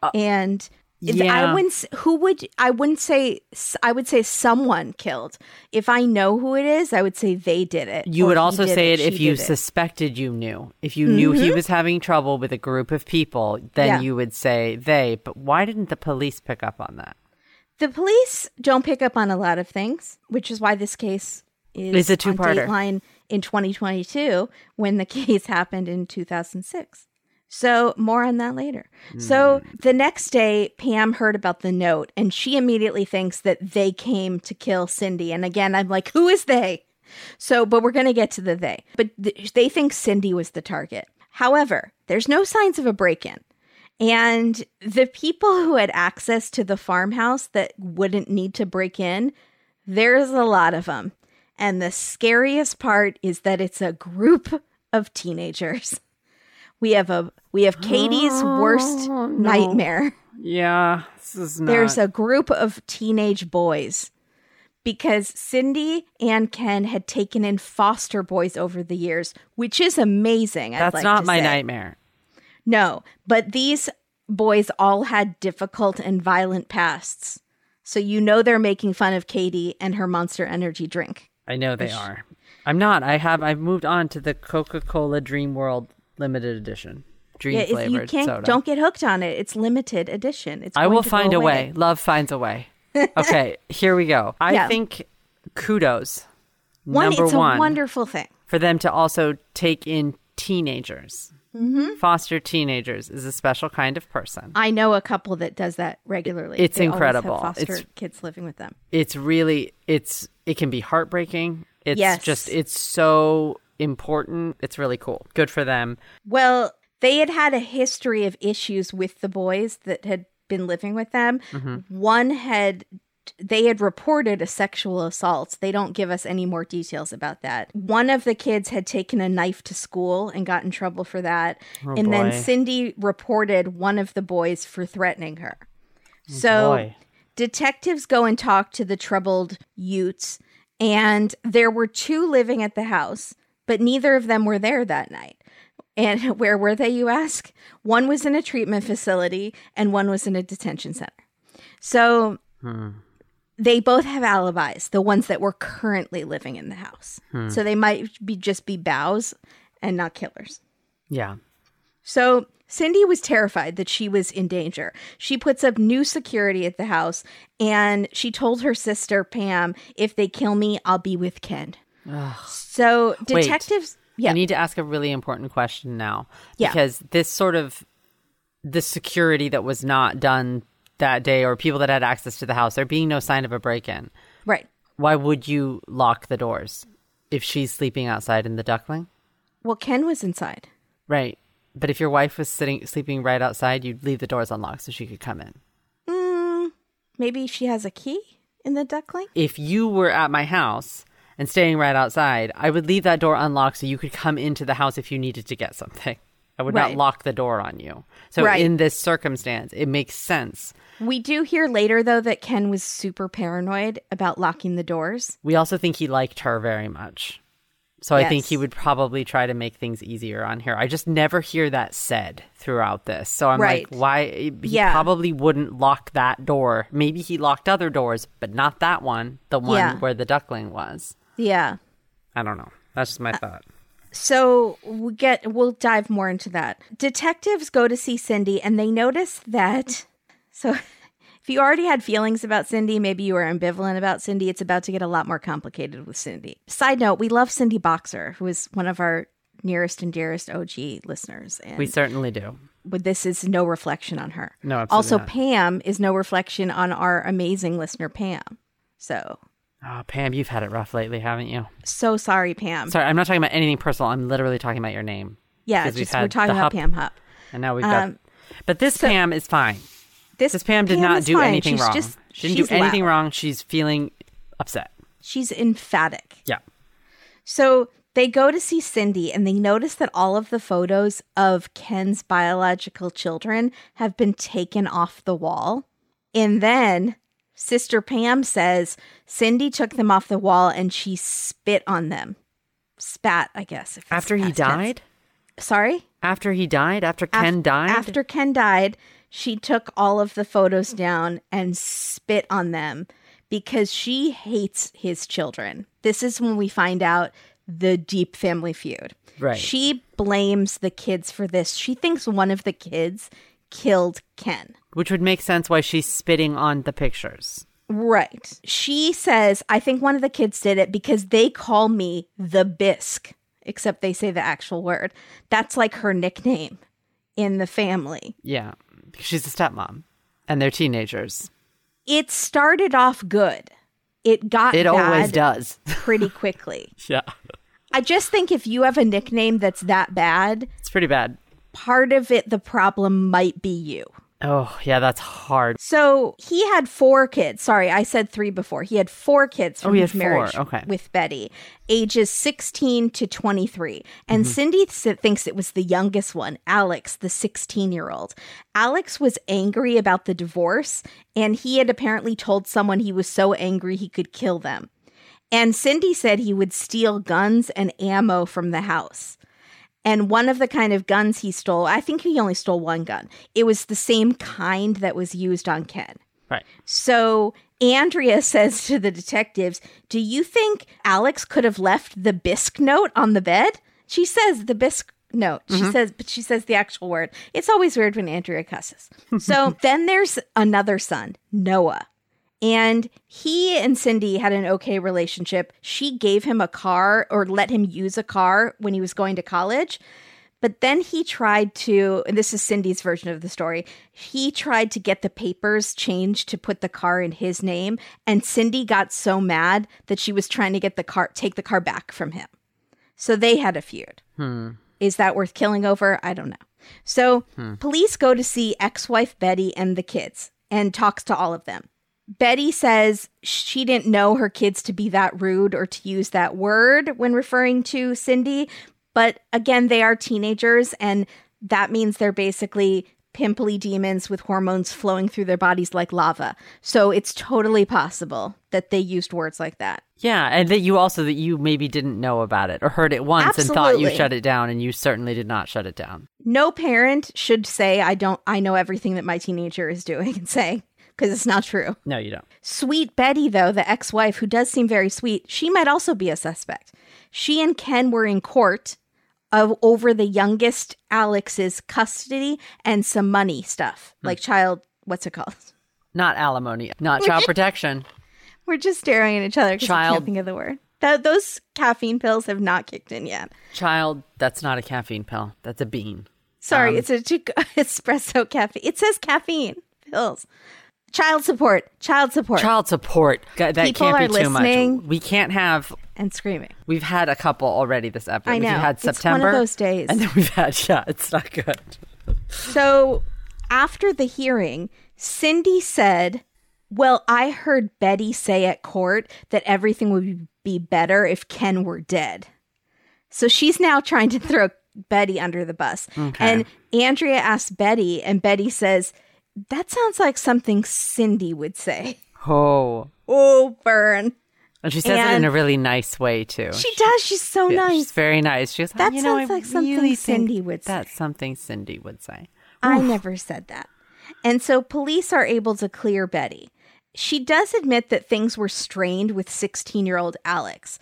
uh, and. Yeah. I wouldn't. Who would? I wouldn't say. I would say someone killed. If I know who it is, I would say they did it. You would also say it if you it. suspected you knew. If you knew he mm-hmm. was having trouble with a group of people, then Yeah. you would say they. But why didn't the police pick up on that? The police don't pick up on a lot of things, which is why this case is It's a two-parter. Line in 2022 when the case happened in 2006. So more on that later. So hmm. the next day, Pam heard about the note and she immediately thinks that they came to kill Cindy. And again, I'm like, who is they? So, but we're going to get to the they. But th- they think Cindy was the target. However, there's no signs of a break in. And the people who had access to the farmhouse that wouldn't need to break in, there's a lot of them. And the scariest part is that it's a group of teenagers. We have a we have Katie's worst oh, nightmare. Yeah, this is not. There's a group of teenage boys because Cindy and Ken had taken in foster boys over the years, which is amazing. I'd That's like not my say. nightmare. No, but these boys all had difficult and violent pasts. So you know they're making fun of Katie and her monster energy drink. I know they are. I'm not. I have. I've moved on to the Coca-Cola Dream World limited edition, dream Yeah, if you flavored can't soda. don't get hooked on it. It's limited edition. It's I will find a way. Love finds a way. okay, here we go. I Yeah. think kudos. One, number it's a wonderful thing. for them to also take in teenagers. Mm-hmm. Foster teenagers is a special kind of person. I know a couple that does that regularly. It's They incredible. foster It's- kids living with them. It's really it's it can be heartbreaking. It's Yes. just it's so important. It's really cool. Good for them. Well, they had had a history of issues with the boys that had been living with them. Mm-hmm. One had they had reported a sexual assault. They don't give us any more details about that. One of the kids had taken a knife to school and got in trouble for that. and then Oh. Cindy reported one of the boys for threatening her. so boy. detectives go and talk to the troubled Utes, and there were two living at the house, but neither of them were there that night. And where were they, you ask? One was in a treatment facility, and one was in a detention center. So hmm. they both have alibis, the ones that were currently living in the house. Hmm. So they might be just be bows and not killers. Yeah. So Cindy was terrified that she was in danger. She puts up new security at the house and she told her sister Pam, if they kill me, I'll be with Ken. So Wait. detectives yeah. I need to ask a really important question now. Yeah. Because this sort of the security that was not done that day or people that had access to the house, there being no sign of a break in. right. Why would you lock the doors if she's sleeping outside in the duckling? Well, Ken was inside. Right. But if your wife was sitting sleeping right outside, you'd leave the doors unlocked so she could come in. Mm, maybe she has a key in the duckling? If you were at my house and staying right outside, I would leave that door unlocked so you could come into the house if you needed to get something. I would Right. not lock the door on you. So Right. in this circumstance, it makes sense. We do hear later though that Ken was super paranoid about locking the doors. We also think he liked her very much. So I think he would probably try to make things easier on her. I just never hear that said throughout this. So I'm Right. like, why? He Yeah. probably wouldn't lock that door. Maybe he locked other doors, but not that one, the one Yeah. where the duckling was. Yeah. I don't know. That's just my thought. So we get we'll dive more into that. Detectives go to see Cindy and they notice that so if you already had feelings about Cindy, maybe you were ambivalent about Cindy, it's about to get a lot more complicated with Cindy. Side note, we love Cindy Boxer, who is one of our nearest and dearest OG listeners. And We certainly do. but this is no reflection on her. No, absolutely Also, not. Pam is no reflection on our amazing listener, Pam. So, Oh, Pam, you've had it rough lately, haven't you? so sorry, Pam. Sorry, I'm not talking about anything personal. I'm literally talking about your name. yeah, just we're talking about Hup. Pam Hupp. And now we've got. Um, but this Pam is fine. This, This Pam did not do fine. anything She's wrong. Just, she didn't do anything loud. wrong. She's feeling upset. She's emphatic. Yeah. So they go to see Cindy and they notice that all of the photos of Ken's biological children have been taken off the wall. And then Sister Pam says Cindy took them off the wall and she spit on them. Spat, I guess. After he past tense. died? Sorry? After he died? After Af- Ken died? After Ken died, she took all of the photos down and spit on them because she hates his children. This is when we find out the deep family feud. Right. She blames the kids for this. She thinks one of the kids killed Ken. Which would make sense why she's spitting on the pictures. Right. She says, I think one of the kids did it because they call me the bisque, except they say the actual word. That's like her nickname in the family. Yeah. Because she's a stepmom. And they're teenagers. it started off good. It got It always does. pretty quickly. yeah. I just think if you have a nickname that's that bad, It's pretty bad. part of it the problem might be you. Oh, yeah, that's hard. So he had four kids. Sorry, I said three before. He had four kids from Oh, his marriage Okay. with Betty, ages 16 to 23. And Mm-hmm. Cindy th- thinks it was the youngest one, Alex, the 16 year old. Alex was angry about the divorce, and he had apparently told someone he was so angry he could kill them. And Cindy said he would steal guns and ammo from the house. And one of the kind of guns he stole, I think he only stole one gun. It was the same kind that was used on Ken. Right. So Andrea says to the detectives, Do you think Alex could have left the bisque note on the bed? She says the bisque note. She mm-hmm. says, but she says the actual word. It's always weird when Andrea cusses. So then there's another son, Noah. And he and Cindy had an okay relationship. She gave him a car or let him use a car when he was going to college. But then he tried to, and this is Cindy's version of the story, he tried to get the papers changed to put the car in his name. And Cindy got so mad that she was trying to get the car, take the car back from him. So they had a feud. Hmm. Is that worth killing over? I don't know. So hmm. police go to see ex wife Betty and the kids and talks to all of them. Betty says she didn't know her kids to be that rude or to use that word when referring to Cindy. But again, they are teenagers, and that means they're basically pimply demons with hormones flowing through their bodies like lava. So it's totally possible that they used words like that. Yeah, and that you also that you maybe didn't know about it or heard it once and thought you shut it down, and you certainly did not shut it down. No parent should say, I don't, I know everything that my teenager is doing and saying, because it's not true. No, you don't. Sweet Betty, though, the ex wife, who does seem very sweet, she might also be a suspect. She and Ken were in court of over the youngest Alex's custody and some money stuff, like child, what's it called? Not alimony, not child protection. We're just staring at each other because I can't think of the word. Th- those caffeine pills have not kicked in yet. Child, that's not a caffeine pill. That's a bean. Sorry, Um, it's a espresso caffeine. It says caffeine pills. Child support, child support, Child support. God, That People can't are be too listening. much. We can't have. and screaming. We've had a couple already this episode. I know. We've had It's one of September. those days. And then we've had, yeah, it's not good. So after the hearing, Cindy said, Well, I heard Betty say at court that everything would be better if Ken were dead. So she's now trying to throw Betty under the bus. And Andrea asks Betty, and Betty says, That sounds like something Cindy would say. Oh. Oh, burn. And she says it in a really nice way, too. She does. She's so Yeah, nice. She's very nice. She goes, That you sounds I like something really think Cindy would say." That's something Cindy would say. I never said that. And so police are able to clear Betty. She does admit that things were strained with 16 year old Alex.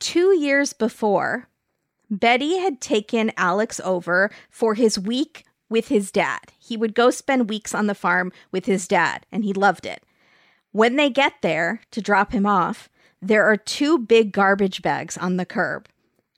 Two years before, Betty had taken Alex over for his week with his dad. He would go spend weeks on the farm with his dad, and he loved it. When they get there to drop him off, there are two big garbage bags on the curb.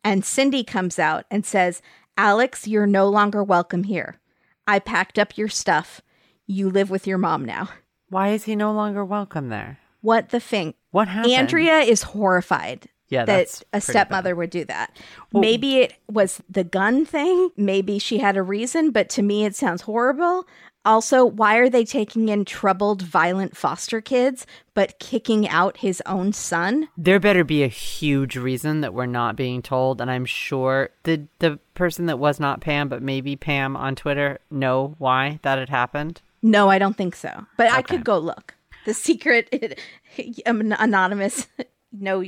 And Cindy comes out and says, Alex, you're no longer welcome here. I packed up your stuff. You live with your mom now. Why is he no longer welcome there? What the thing? What happened? Andrea is horrified Yeah, that a stepmother would do that. Maybe it was the gun thing. Maybe she had a reason, but to me, it sounds horrible. Also, why are they taking in troubled, violent foster kids, but kicking out his own son? There better be a huge reason that we're not being told, and I'm sure the the person that was not Pam, but maybe Pam on Twitter, know why that had happened. No, I don't think so. But I could go look. The secret an- anonymous no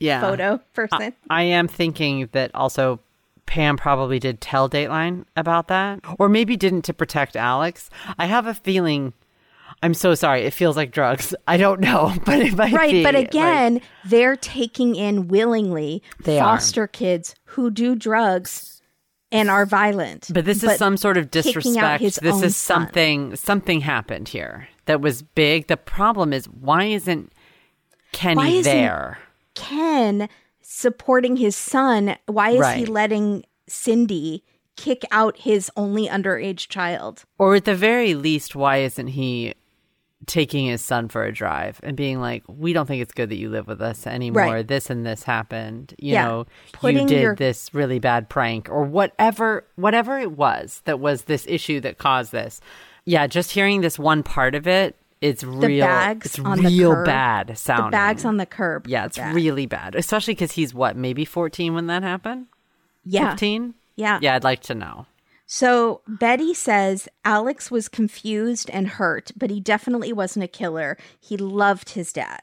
Yeah, photo person. I am thinking that also Pam probably did tell Dateline about that, or maybe didn't to protect Alex. I have a feeling. I'm so sorry. It feels like drugs. I don't know, but it might right, be, but like- again, they're taking in willingly They are. foster kids who do drugs and are violent. But this is some sort of disrespect. This is son. something something happened here that was big. The problem is why isn't Kenny Why isn't- there? Ken supporting his son. Why is he letting Cindy kick out his only underage child? Or at the very least, why isn't he taking his son for a drive and being like, "We don't think it's good that you live with us anymore. Right. This and this happened. You Yeah. know, you did your- this really bad prank or whatever, whatever it was that was this issue that caused this." Yeah, just hearing this one part of it, it's The real. bags it's on the real curb. bad sounding. The bags on the curb. Yeah, it's bad. really bad, especially because he's what, maybe 14 when that happened? yeah. 15? Yeah. Yeah, I'd like to know. So Betty says Alex was confused and hurt, but he definitely wasn't a killer. He loved his dad.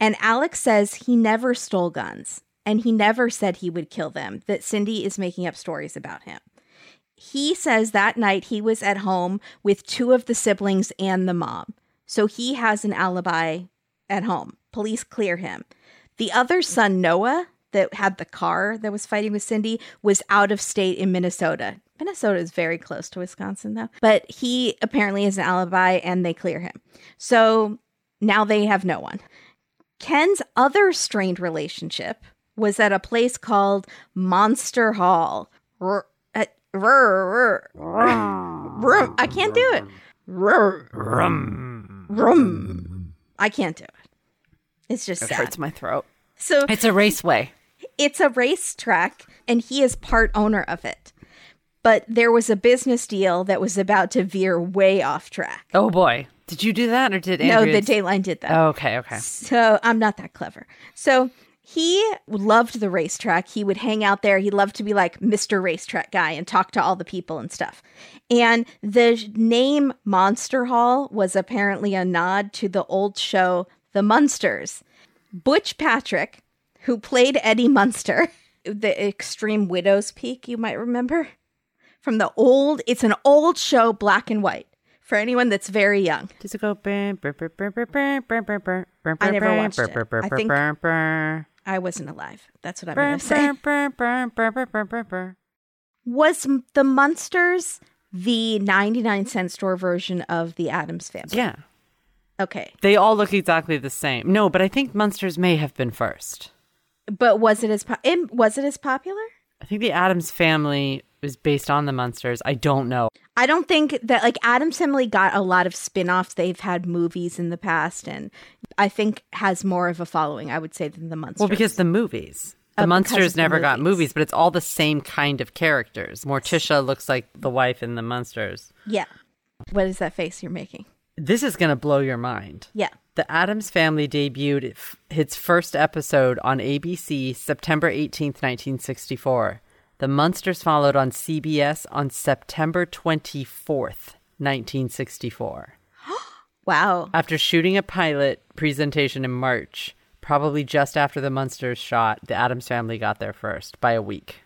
And Alex says he never stole guns and he never said he would kill them, that Cindy is making up stories about him. He says that night he was at home with two of the siblings and the mom. So he has an alibi at home. Police clear him. The other son, Noah, that had the car that was fighting with Cindy, was out of state in Minnesota. Minnesota is very close to Wisconsin, though. But he apparently has an alibi and they clear him. So now they have no one. Ken's other strained relationship was at a place called Monster Hall. R-. Uh, I can't do it. Rum. I can't do it. It's just It sad. hurts my throat. So It's a raceway. it's a racetrack and he is part owner of it. But there was a business deal that was about to veer way off track. Oh boy. Did you do that or did No, Andrea? the Dateline did that. Oh, okay, okay. So I'm not that clever. So he loved the racetrack. He would hang out there. He loved to be like Mr. Racetrack guy and talk to all the people and stuff. And the name Monster Hall was apparently a nod to the old show The Munsters. Butch Patrick, who played Eddie Munster, the Extreme Widow's Peak, you might remember from the old, it's an old show, black and white, for anyone that's very young. Does it go? I never watched it. I think- I wasn't alive. That's what I'm going to say. Was the Munsters the 99 cent store version of the Addams family? Yeah. Okay. They all look exactly the same. No, but I think Munsters may have been first. But was it as po- was it as popular? I think the Addams family was based on the Munsters. I don't know. I don't think that like Addams Family got a lot of spin-offs. They've had movies in the past and I think has more of a following, I would say, than the Munsters. Well, because the movies. The Oh, because Munsters of the never got movies. movies, but it's all the same kind of characters. Morticia looks like the wife in the Munsters. Yeah. What is that face you're making? This is going to blow your mind. Yeah. The Addams Family debuted its first episode on ABC September 18th, 1964. The Munsters followed on CBS on September 24th, 1964. Wow. After shooting a pilot presentation in March, probably just after the Munsters shot, the Addams Family got there first by a week.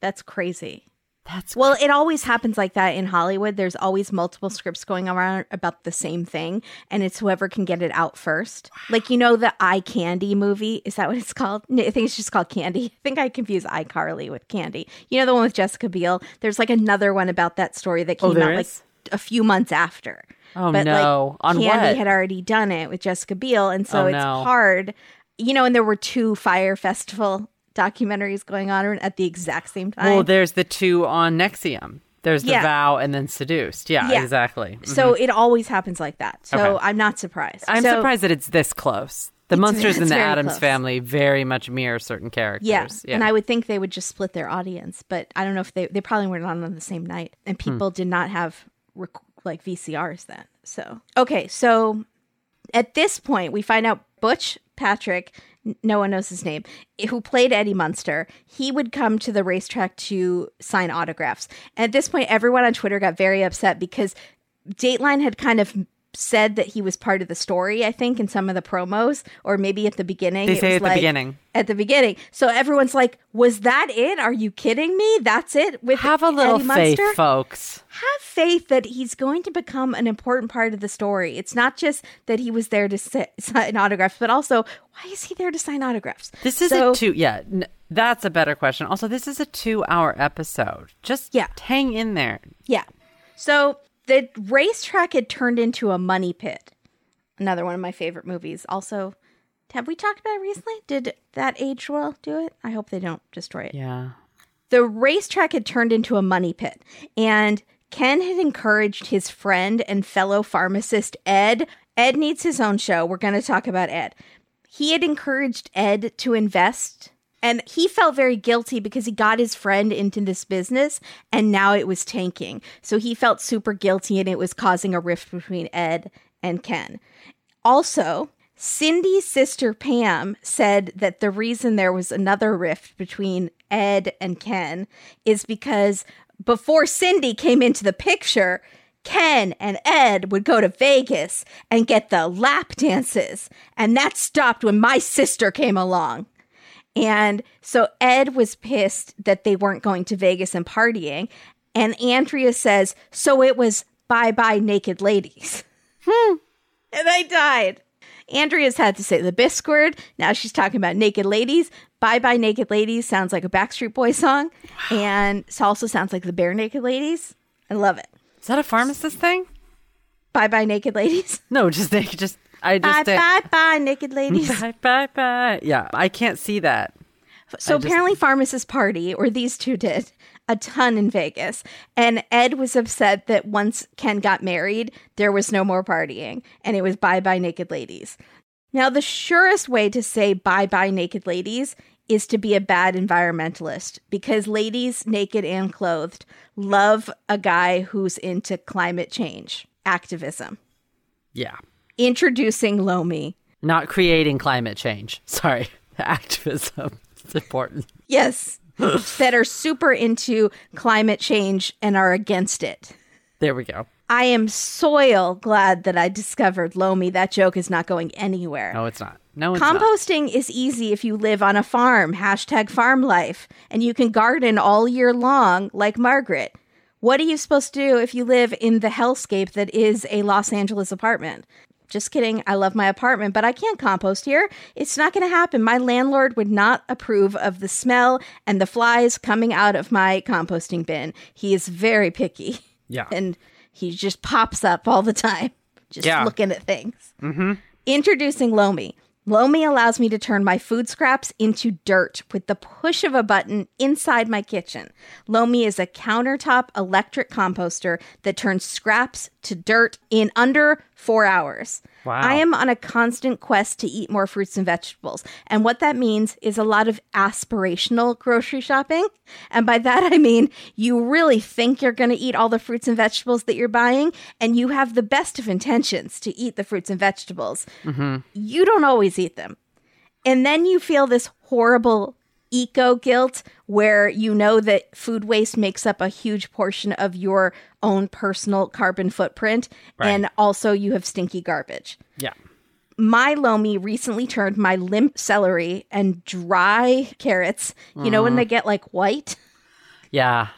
That's crazy. That's Well, it always happens like that in Hollywood. There's always multiple scripts going around about the same thing, and it's whoever can get it out first. Like you know the Eye Candy movie. Is that what it's called? No, I think it's just called Candy. I think I confuse iCarly with Candy. You know the one with Jessica Biel. There's like another one about that story that Oh, came there out like a few months after. Oh, but no. like On Candy what? had already done it with Jessica Biel, and so Oh, it's no. hard. You know, and there were two Fyre Festival documentaries going on at the exact same time. well, there's the two on NXIVM. There's the Yeah. vow and then seduced. Yeah, Yeah. exactly. So it always happens like that. So Okay. I'm not surprised. I'm So- surprised that it's this close. The Munsters it's and the Addams close. family very much mirror certain characters. Yeah. and I would think they would just split their audience, but I don't know if they they probably weren't on on the same night, and Hmm. people did not have rec- like VCRs then. So okay, so at this point we find out Butch Patrick, no one knows his name, eh, who played Eddie Munster. He would come to the racetrack to sign autographs, and at this point everyone on Twitter got very upset because Dateline had kind of said that he was part of the story, I think, in some of the promos, or maybe at the beginning. They say was at the beginning. At the beginning. So everyone's like, was that it? Are you kidding me? That's it? With Have a little Eddie faith, Munster? folks. Have faith that he's going to become an important part of the story. It's not just that he was there to si- sign autographs, but also, why is he there to sign autographs? This is So- a two. Yeah, n- that's a better question. Also, this is a two-hour episode. Just Yeah. hang in there. Yeah. So the racetrack had turned into a money pit. Another one of my favorite movies. Also, have we talked about it recently? Did that age well do it? I hope they don't destroy it. Yeah. The racetrack had turned into a money pit, and Ken had encouraged his friend and fellow pharmacist Ed. Ed needs his own show. We're going to talk about Ed. He had encouraged Ed to invest, and he felt very guilty because he got his friend into this business and now it was tanking. So he felt super guilty, and it was causing a rift between Ed and Ken. Also, Cindy's sister Pam said that the reason there was another rift between Ed and Ken is because before Cindy came into the picture, Ken and Ed would go to Vegas and get the lap dances. And that stopped when my sister came along. And so Ed was pissed that they weren't going to Vegas and partying. And Andrea says, So it was bye bye naked ladies. Hmm. and I died. Andrea's had to say the bisque word. Now she's talking about naked ladies. Bye bye naked ladies sounds like a Backstreet Boy song. And it also sounds like the bare naked ladies. I love it. Is that a pharmacist thing? Bye bye naked ladies. No, just they just I Bye, just uh, bye, bye, naked ladies. bye bye bye. Yeah, I can't see that. So I just- apparently, pharmacist party, or these two did a ton in Vegas, and Ed was upset that once Ken got married, there was no more partying, and it was bye bye naked ladies. Now, the surest way to say bye bye naked ladies is to be a bad environmentalist because ladies, naked and clothed, love a guy who's into climate change activism. Yeah, Introducing Lomi. not creating climate change. Sorry, activism. It's important. Yes, that are super into climate change and are against it. There we go. I am soil glad that I discovered Lomi. That joke is not going anywhere. No, it's not. No, it's not. Composting is easy if you live on a farm, hashtag farm life, and you can garden all year long like Margaret. What are you supposed to do if you live in the hellscape that is a Los Angeles apartment? Just kidding. I love my apartment, but I can't compost here. It's not going to happen. My landlord would not approve of the smell and the flies coming out of my composting bin. He is very picky. Yeah. And he just pops up all the time, just Yeah. looking at things. Mm-hmm. Introducing Lomi. Lomi allows me to turn my food scraps into dirt with the push of a button inside my kitchen. Lomi is a countertop electric composter that turns scraps to dirt in under four hours. Wow. I am on a constant quest to eat more fruits and vegetables. And what that means is a lot of aspirational grocery shopping. And by that, I mean you really think you're going to eat all the fruits and vegetables that you're buying, and you have the best of intentions to eat the fruits and vegetables. Mm-hmm. You don't always eat them. And then you feel this horrible eco guilt where you know that food waste makes up a huge portion of your own personal carbon footprint. And also, you have stinky garbage. Yeah. My Lomi recently turned my limp celery and dry carrots, you know, when mm. they get like white. Yeah.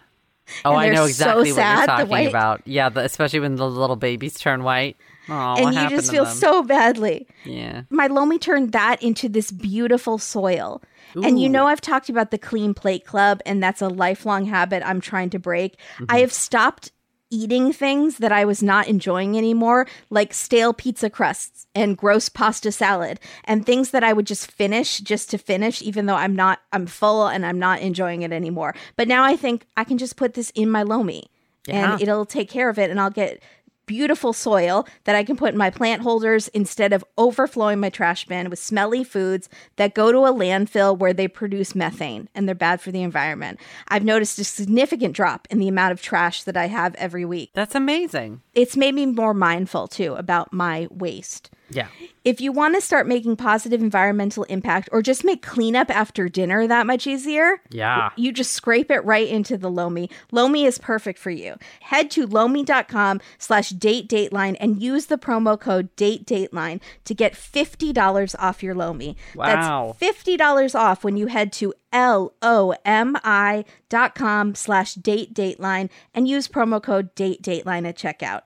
Oh, I know so exactly what you're talking about. Yeah, the, especially when the little babies turn white. Oh, and you just feel so badly. Yeah. my Lomi turned that into this beautiful soil. And you know, I've talked about the Clean Plate Club, and that's a lifelong habit I'm trying to break. I mm-hmm. have stopped eating things that I was not enjoying anymore, like stale pizza crusts and gross pasta salad, and things that I would just finish just to finish, even though I'm not, I'm full and I'm not enjoying it anymore. But now I think I can just put this in my Lomi Yeah. and it'll take care of it, and I'll get beautiful soil that I can put in my plant holders instead of overflowing my trash bin with smelly foods that go to a landfill where they produce methane and they're bad for the environment. I've noticed a significant drop in the amount of trash that I have every week. That's amazing. It's made me more mindful too about my waste. Yeah. If you want to start making positive environmental impact or just make cleanup after dinner that much easier, Yeah. you just scrape it right into the Lomi. Lomi is perfect for you. Head to lomi.com slash date dateline and use the promo code date dateline to get $50 off your Lomi. Wow. That's $50 off when you head to L-O-M-I dot com slash date dateline and use promo code date dateline at checkout.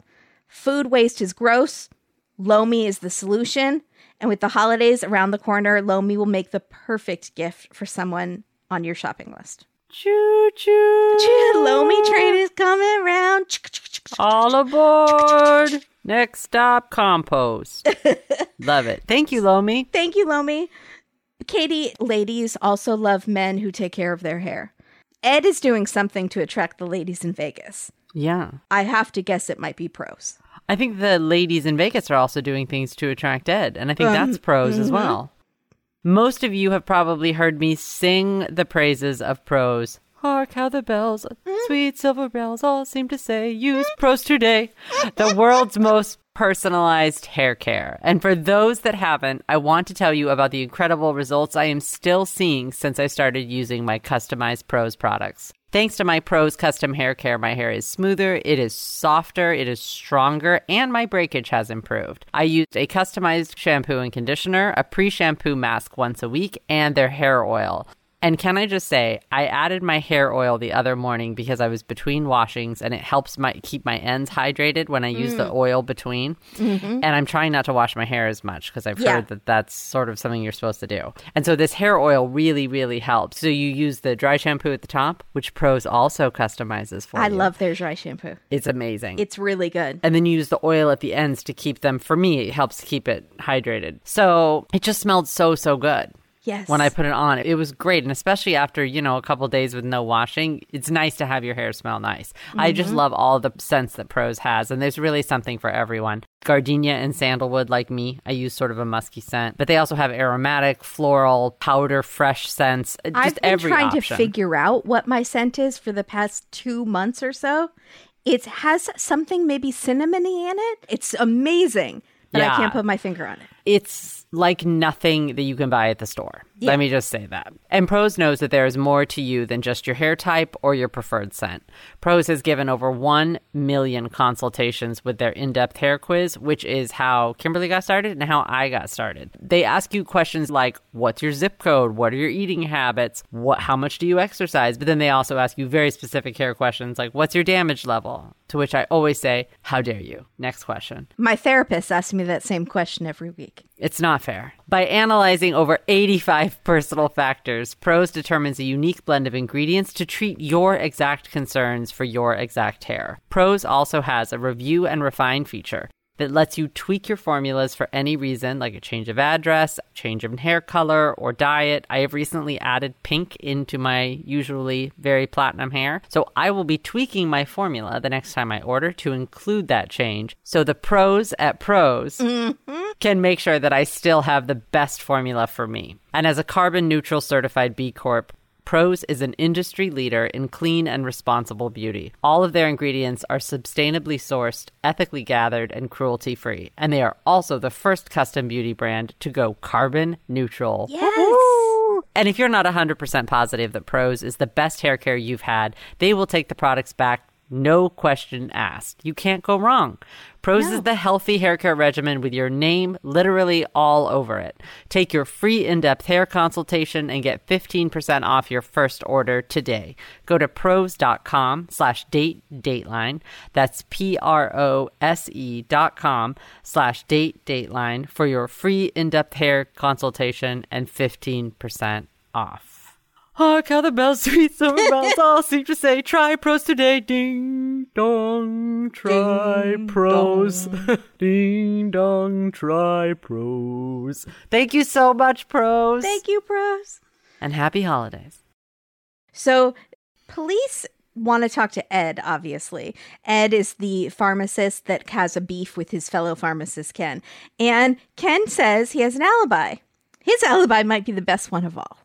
Food waste is gross. Lomi is the solution. And with the holidays around the corner, Lomi will make the perfect gift for someone on your shopping list. Choo choo. Lomi train is coming round. All aboard. Next stop, compost. Love it. Thank you, Lomi. Thank you, Lomi. Katie, ladies also love men who take care of their hair. Ed is doing something to attract the ladies in Vegas. Yeah. I have to guess it might be Prose. I think the ladies in Vegas are also doing things to attract Ed, and I think that's um, Prose as mm-hmm. well. Most of you have probably heard me sing the praises of Prose. Hark how the bells, mm-hmm. sweet silver bells, all seem to say, use Prose today. The world's most personalized hair care. And for those that haven't, I want to tell you about the incredible results I am still seeing since I started using my customized Prose products. Thanks to my Prose custom hair care, my hair is smoother, it is softer, it is stronger, and my breakage has improved. I used a customized shampoo and conditioner, a pre shampoo mask once a week, and their hair oil. And can I just say, I added my hair oil the other morning because I was between washings and it helps my keep my ends hydrated when I use the oil between. And I'm trying not to wash my hair as much because I've Mm-hmm. Yeah. heard that that's sort of something you're supposed to do. And so this hair oil really, really helps. So you use the dry shampoo at the top, which Prose also customizes for I you. love their dry shampoo. It's amazing. It's really good. and then you use the oil at the ends to keep them. For me, it helps keep it hydrated. So it just smelled so so good Yes. when I put it on. It was great, and especially after you know a couple days with no washing, it's nice to have your hair smell nice. I just love all the scents that Prose has, and there's really something for everyone. Gardenia and sandalwood, like me, I use sort of a musky scent, but they also have aromatic, floral, powder, fresh scents. uh, Just I've been every trying option. to figure out what my scent is for the past two months or so. It has something maybe cinnamony in it. It's amazing, but I can't put my finger on it. it's like nothing that you can buy at the store. Yeah. Let me just say that. And Prose knows that there is more to you than just your hair type or your preferred scent. Prose has given over 1 million consultations with their in depth hair quiz, which is how Kimberly got started and how I got started. They ask you questions like what's your zip code? What are your eating habits? What, how much do you exercise? But then they also ask you very specific hair questions like what's your damage level? To which I always say, how dare you? Next question. My therapist asks me that same question every week. It's not fair. By analyzing over 85 personal factors, Prose determines a unique blend of ingredients to treat your exact concerns for your exact hair. Prose also has a review and refine feature that lets you tweak your formulas for any reason, like a change of address, change of hair color, or diet. I have recently added pink into my usually very platinum hair, so I will be tweaking my formula the next time I order to include that change. So the pros at Prose mm-hmm. can make sure that I still have the best formula for me. And as a carbon neutral certified B Corp, Prose is an industry leader in clean and responsible beauty. All of their ingredients are sustainably sourced, ethically gathered, and cruelty free. And they are also the first custom beauty brand to go carbon neutral. Yes. And if you're not 100% positive that Prose is the best hair care you've had, they will take the products back, no question asked. You can't go wrong. Prose is the healthy hair care regimen with your name literally all over it. Take your free in-depth hair consultation and get 15% off your first order today. Go to prose.com slash date dateline. That's P-R-O-S-E dot com slash date dateline for your free in-depth hair consultation and 15% off. Hark how the bells, sweet summer bells, all seem to say, try Prose today. Ding dong, try Prose. Ding dong, try Prose. Thank you so much, Prose. Thank you, Prose. And happy holidays. So, police want to talk to Ed, obviously. Ed is the pharmacist that has a beef with his fellow pharmacist, Ken. And Ken says he has an alibi. His alibi might be the best one of all.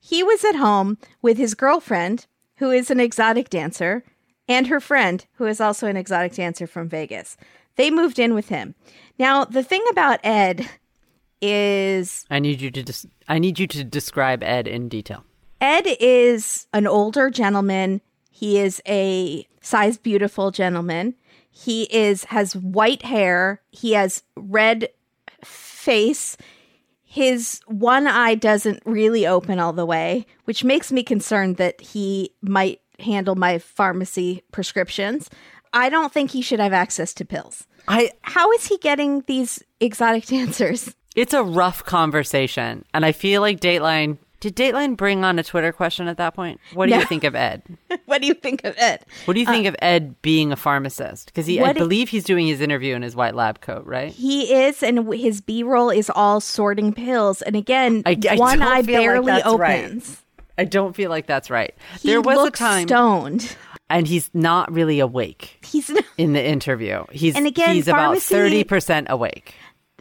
He was at home with his girlfriend, who is an exotic dancer, and her friend, who is also an exotic dancer from Vegas. They moved in with him. Now, the thing about Ed is I need you to des- I need you to describe Ed in detail. Ed is an older gentleman. He is a size beautiful gentleman. He is has white hair. He has red face. His one eye doesn't really open all the way, which makes me concerned that he might handle my pharmacy prescriptions. I don't think he should have access to pills. I How is he getting these exotic dancers? it's a rough conversation and I feel like Dateline did Dateline bring on a Twitter question at that point? What do No. you think of Ed? what do you think of Ed? What do you uh, think of Ed being a pharmacist? Because he, I believe he's doing his interview in his white lab coat, right? He is, and his B roll is all sorting pills. And again, I- I one eye feel like barely right. opens. I don't feel like that's right. He there was a time, stoned. and he's not really awake He's not, in the interview. He's And again, he's about thirty percent awake.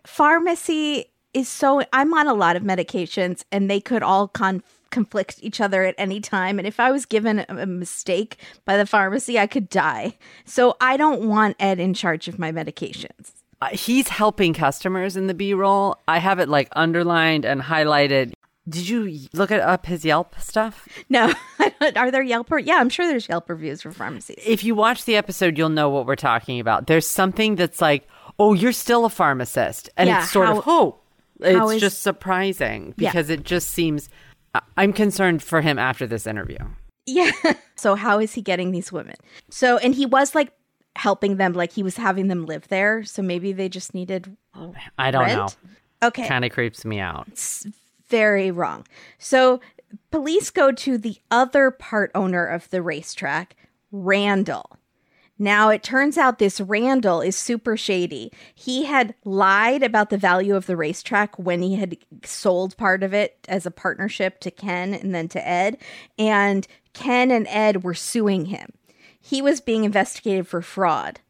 pharmacy is so. I'm on a lot of medications, and they could all con- conflict each other at any time. And if I was given a, a mistake by the pharmacy, I could die. So I don't want Ed in charge of my medications. Uh, he's helping customers in the B roll. I have it like underlined and highlighted. Did you look at up his Yelp stuff? No, are there Yelp? Yeah, I'm sure there's Yelp reviews for pharmacies. If you watch the episode, you'll know what we're talking about. There's something that's like, oh, you're still a pharmacist, and Yeah, it's sort how- of hope. It's is- just surprising Yeah. because it just seems I'm concerned for him after this interview. Yeah. so how is he getting these women? So and he was like helping them, like he was having them live there. So maybe they just needed I don't know. Okay. Kind of creeps me out. It's very wrong. So police go to the other part owner of the racetrack, Randall. Now it turns out this Randall is super shady. He had lied about the value of the racetrack when he had sold part of it as a partnership to Ken and then to Ed. And Ken and Ed were suing him. He was being investigated for fraud.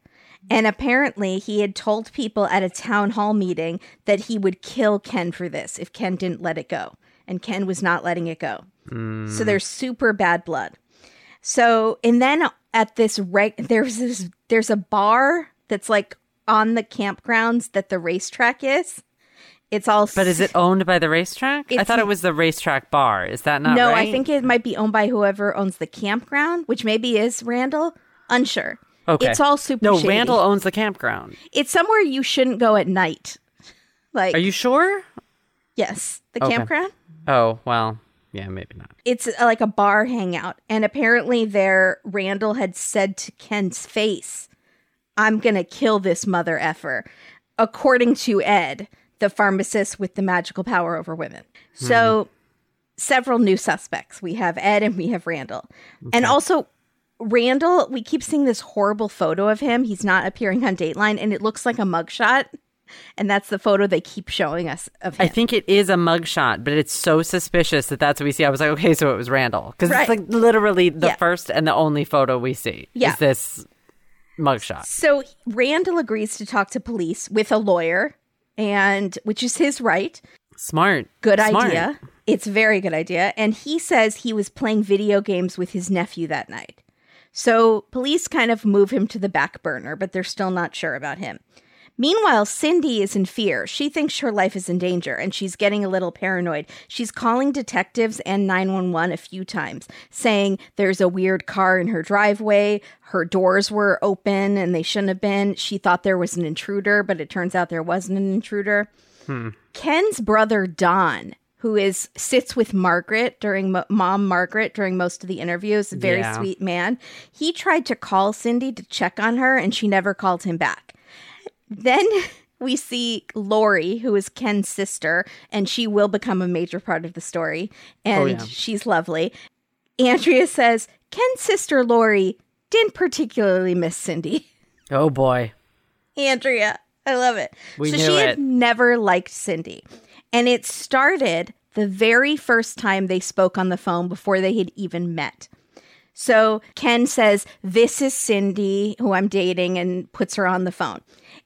And apparently, he had told people at a town hall meeting that he would kill Ken for this if Ken didn't let it go. And Ken was not letting it go. So hmm. there's super bad blood. So, and then at this reg, there's this, there's a bar that's like on the campgrounds that the racetrack is. It's all. But is it owned by the racetrack? I thought it was the racetrack bar. Is that not no, right? I think it might be owned by whoever owns the campground, which maybe is Randall. Unsure. Okay. It's all super. No, shady. Randall owns the campground. It's somewhere you shouldn't go at night. Like, Are you sure? yes, the Okay. campground. Oh, well, yeah, maybe not. It's uh, like a bar hangout, and apparently, there Randall had said to Ken's face, "I'm gonna kill this mother effer," according to Ed, the pharmacist with the magical power over women. So, several new suspects. We have Ed and we have Randall, and also. Randall, we keep seeing this horrible photo of him. He's not appearing on Dateline, and it looks like a mugshot. And that's the photo they keep showing us of him. I think it is a mugshot, but it's so suspicious that that's what we see. I was like, okay, so it was Randall. Because Right. it's like literally the Yeah. first and the only photo we see Yeah. is this mugshot. So Randall agrees to talk to police with a lawyer, and which is his right. Smart. Good Smart. idea. It's a very good idea. And he says he was playing video games with his nephew that night. So police kind of move him to the back burner, but they're still not sure about him. Meanwhile, Cindy is in fear. She thinks her life is in danger and she's getting a little paranoid. She's calling detectives and 911 a few times, saying there's a weird car in her driveway. Her doors were open and they shouldn't have been. She thought there was an intruder, but it turns out there wasn't an intruder. Hmm. Ken's brother Don, who is sits with Margaret during mo- mom Margaret during most of the interviews, very Yeah. sweet man. He tried to call Cindy to check on her, and she never called him back. Then we see Lori, who is Ken's sister, and she will become a major part of the story, oh, and Oh, yeah. she's lovely. Andrea says Ken's sister Lori didn't particularly miss Cindy. Oh boy. Andrea. I love it. We so she it. had never liked Cindy. And it started the very first time they spoke on the phone before they had even met. So Ken says, This is Cindy, who I'm dating, and puts her on the phone.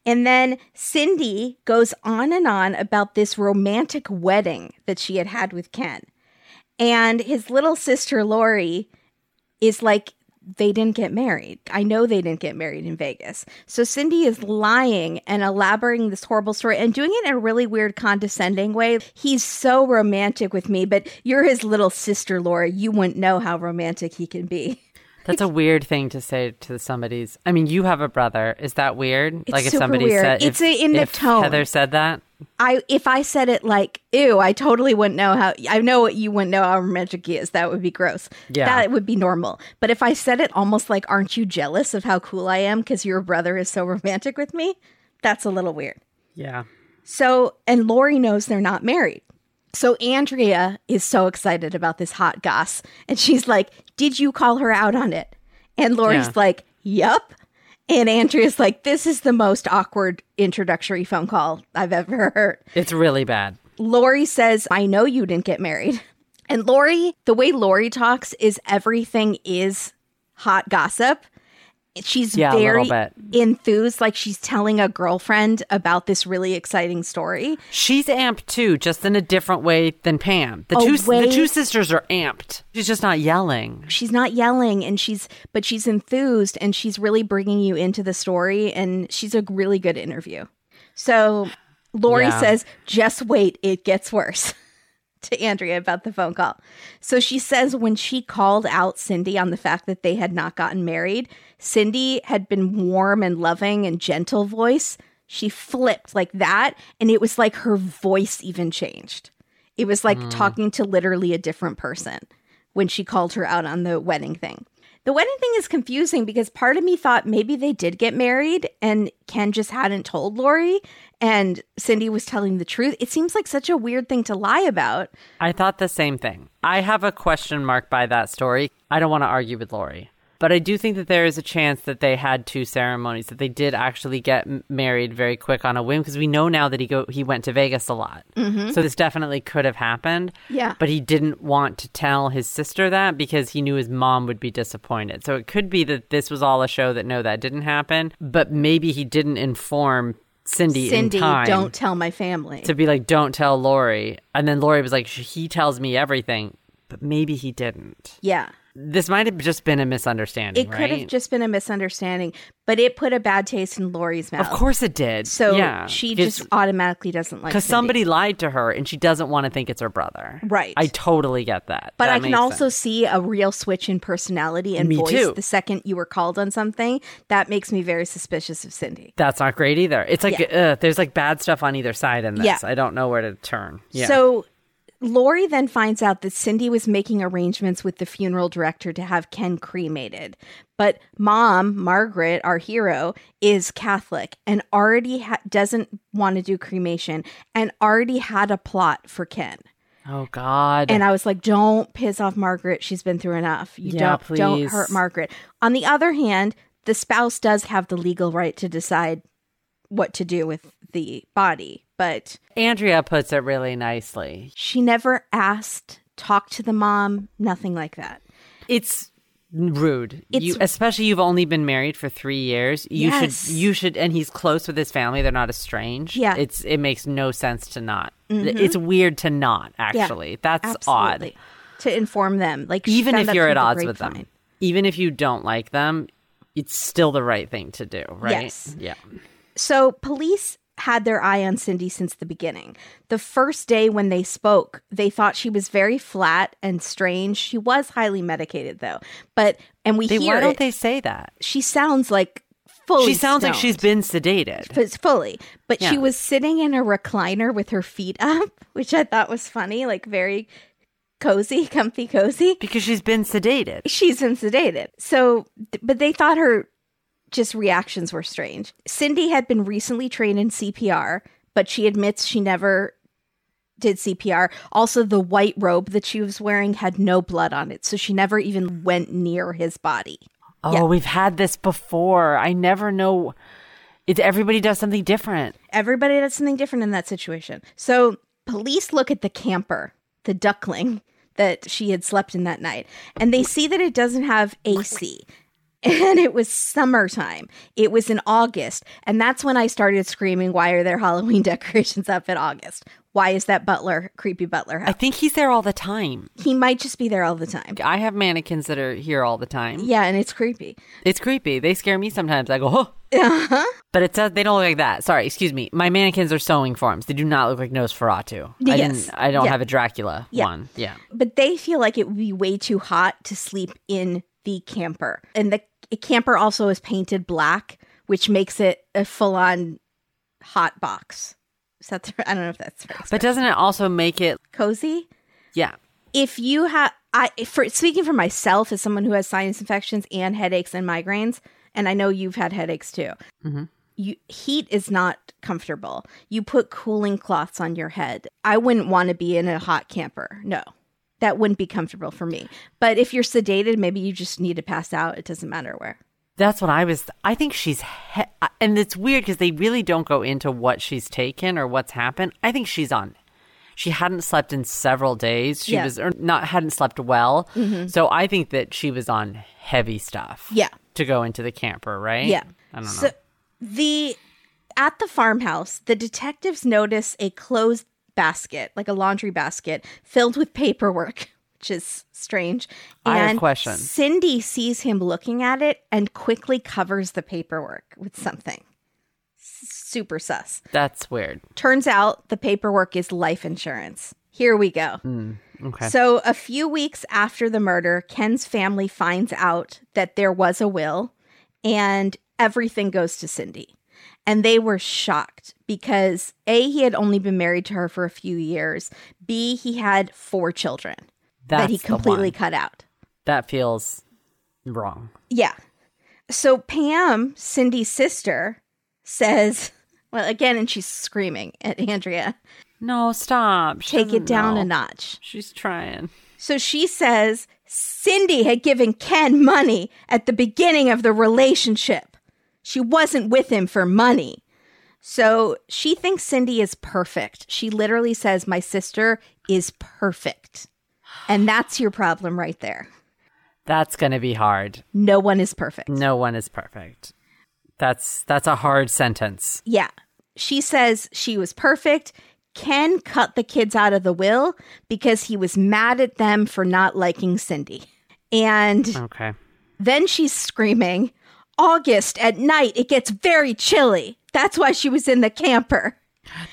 And then Cindy goes on and on about this romantic wedding that she had had with Ken. And his little sister, Lori, is like, they didn't get married. I know they didn't get married in Vegas. So Cindy is lying and elaborating this horrible story and doing it in a really weird, condescending way. He's so romantic with me, but you're his little sister, Laura. You wouldn't know how romantic he can be. That's a weird thing to say to somebody's. I mean, you have a brother. Is that weird? like if somebody weird. said, It's if, a- in the tone. Heather said that. I if I said it like ew, I totally wouldn't know how. I know what you wouldn't know how romantic he is. That would be gross. Yeah. that would be normal. But if I said it almost like, "Aren't you jealous of how cool I am because your brother is so romantic with me?" That's a little weird. Yeah. So, and Lori knows they're not married. So Andrea is so excited about this hot goss, and she's like, "Did you call her out on it?" And Lori's Yeah. like, "Yup." And Andrea's like, "This is the most awkward introductory phone call I've ever heard." It's really bad. Lori says, I know you didn't get married. And Lori, the way Lori talks is everything is hot gossip. She's Yeah, very enthused, like she's telling a girlfriend about this really exciting story. She's amped too, just in a different way than Pam. The A two way- the two sisters are amped. She's just not yelling. She's not yelling and she's, but she's enthused and she's really bringing you into the story. And she's a really good interview. So Lori Yeah. says, just wait, it gets worse. to Andrea about the phone call. So she says when she called out Cindy on the fact that they had not gotten married, Cindy had been warm and loving and gentle voice. She flipped like that, and it was like her voice even changed. It was like hmm. talking to literally a different person when she called her out on the wedding thing. The wedding thing is confusing because part of me thought maybe they did get married and Ken just hadn't told Lori and Cindy was telling the truth. It seems like such a weird thing to lie about. I thought the same thing. I have a question mark by that story. I don't want to argue with Lori. But I do think that there is a chance that they had two ceremonies, that they did actually get married very quick on a whim, because we know now that he go he went to Vegas a lot. Mm-hmm. So this definitely could have happened. Yeah. But he didn't want to tell his sister that because he knew his mom would be disappointed. So it could be that this was all a show that no, that didn't happen. But maybe he didn't inform Cindy, Cindy, in time don't tell my family. to be like, don't tell Lori. And then Lori was like, he tells me everything, but maybe he didn't. yeah. This might have just been a misunderstanding. It could have just been a misunderstanding, but it put a bad taste in Lori's mouth. Of course it did. So yeah, she just automatically doesn't like it. because somebody lied to her and she doesn't want to think it's her brother. Right. I totally get that. But That I can also sense. see a real switch in personality and Me voice too. the second you were called on something. That makes me very suspicious of Cindy. That's not great either. It's like Yeah. uh, there's like bad stuff on either side in this. Yeah. I don't know where to turn. Yeah. So Lori then finds out that Cindy was making arrangements with the funeral director to have Ken cremated. But mom, Margaret, our hero, is Catholic and already ha- doesn't want to do cremation and already had a plot for Ken. oh God. And I was like, don't piss off Margaret. She's been through enough. You Yeah, don't don't hurt Margaret. On the other hand, the spouse does have the legal right to decide what to do with the body, but Andrea puts it really nicely. she never asked, talked to the mom, nothing like that. It's rude. It's- you, especially you've only been married for three years. You Yes. should. You should. And he's close with his family. They're not estranged. Yeah. Mm-hmm. It's. It makes no sense to not. It's weird to not. Actually, that's odd. To inform them, like Even if you're at odds with them, grapevine. even if you don't like them, it's still the right thing to do, right? Yes. Yeah. So police had their eye on Cindy since the beginning. The first day when they spoke, they thought she was very flat and strange. She was highly medicated though. But and we They, hear why don't it, they say that? she sounds like fully She sounds like she's been sedated. Fully. But she was sitting in a recliner with her feet up, which I thought was funny, like very cozy, comfy cozy. Because she's been sedated. She's been sedated. So, but they thought her just reactions were strange. Cindy had been recently trained in CPR, but she admits she never did CPR. Also, the white robe that she was wearing had no blood on it, so she never even went near his body. Oh, Yeah. we've had this before. I never know. It's everybody does something different. Everybody does something different in that situation. So, police look at the camper, the duckling that she had slept in that night, and they see that it doesn't have AC. And it was summertime. It was in August. And that's when I started screaming, Why are there Halloween decorations up in August? Why is that butler, creepy butler I think he's there all the time. He might just be there all the time. I have mannequins that are here all the time. Yeah, and it's creepy. It's creepy. They scare me sometimes. I go, oh. Uh-huh. But it says they don't look like that. Sorry, excuse me. My mannequins are sewing forms. They do not look like Nosferatu. I Yes. didn't. I don't Yeah. have a Dracula Yeah. one. Yeah. But they feel like it would be way too hot to sleep in the camper. And the camper also is painted black, which makes it a full on hot box. Is that the, I don't know if that's right. But doesn't it also make it? cozy? Yeah. if you have i for speaking for myself as someone who has sinus infections and headaches and migraines and i know you've had headaches too Mhm. you heat is not comfortable you put cooling cloths on your head i wouldn't want to be in a hot camper no that wouldn't be comfortable for me but if you're sedated maybe you just need to pass out it doesn't matter where That's what I was. I think she's, he- and it's weird because they really don't go into what she's taken or what's happened. I think she's on. She hadn't slept in several days. She Yeah. Mm-hmm. was or not hadn't slept well. So I think that she was on heavy stuff. Yeah. To go into the camper, right? Yeah. I don't know. So the at the farmhouse, the detectives notice a closed basket, like a laundry basket, filled with paperwork, which is strange. I have and questions. Cindy sees him looking at it and quickly covers the paperwork with something. Super sus. That's weird. Turns out the paperwork is life insurance. Here we go. Hmm, okay. So, a few weeks after the murder, Ken's family finds out that there was a will and everything goes to Cindy. And they were shocked because A, he had only been married to her for a few years. B, he had four children That's that he completely cut out. That feels wrong. Yeah. So Pam, Cindy's sister, says, well, again, and she's screaming at Andrea, No, stop. She take it down know. a notch. She's trying. So she says Cindy had given Ken money at the beginning of the relationship. She wasn't with him for money. So she thinks Cindy is perfect. She literally says, My sister is perfect. And that's your problem right there. That's going to be hard. No one is perfect. No one is perfect. That's that's a hard sentence. Yeah. She says she was perfect. Ken cut the kids out of the will because he was mad at them for not liking Cindy. And Okay. then she's screaming, August at night, it gets very chilly. That's why she was in the camper.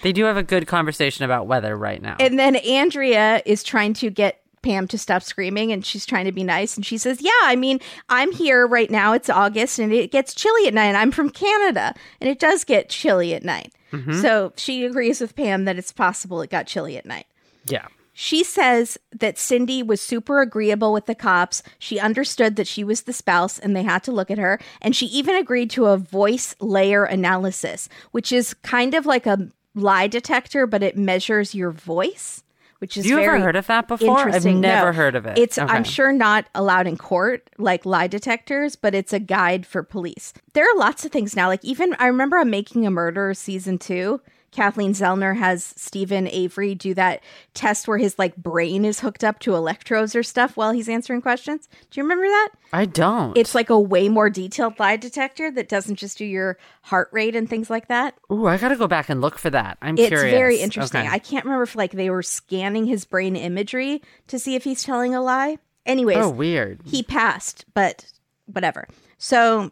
They do have a good conversation about weather right now. And then Andrea is trying to get Pam to stop screaming and she's trying to be nice. And she says, Yeah, I mean, I'm here right now. It's August and it gets chilly at night. I'm from Canada and it does get chilly at night. Mm-hmm. So she agrees with Pam that it's possible it got chilly at night. yeah. She says that Cindy was super agreeable with the cops. She understood that she was the spouse and they had to look at her. And she even agreed to a voice layer analysis, which is kind of like a lie detector, but it measures your voice, which is you ever heard of that before? I've never No. heard of it. It's Okay. I'm sure not allowed in court like lie detectors, but it's a guide for police. There are lots of things now. Like even I remember I'm Making a Murderer season 2. Kathleen Zellner has Steven Avery do that test where his like brain is hooked up to electrodes or stuff while he's answering questions. Do you remember that? I don't. It's like a way more detailed lie detector that doesn't just do your heart rate and things like that. Ooh, I got to go back and look for that. I'm It's curious. very interesting. Okay. I can't remember if like they were scanning his brain imagery to see if he's telling a lie. Anyways, oh, weird. he passed, but whatever. So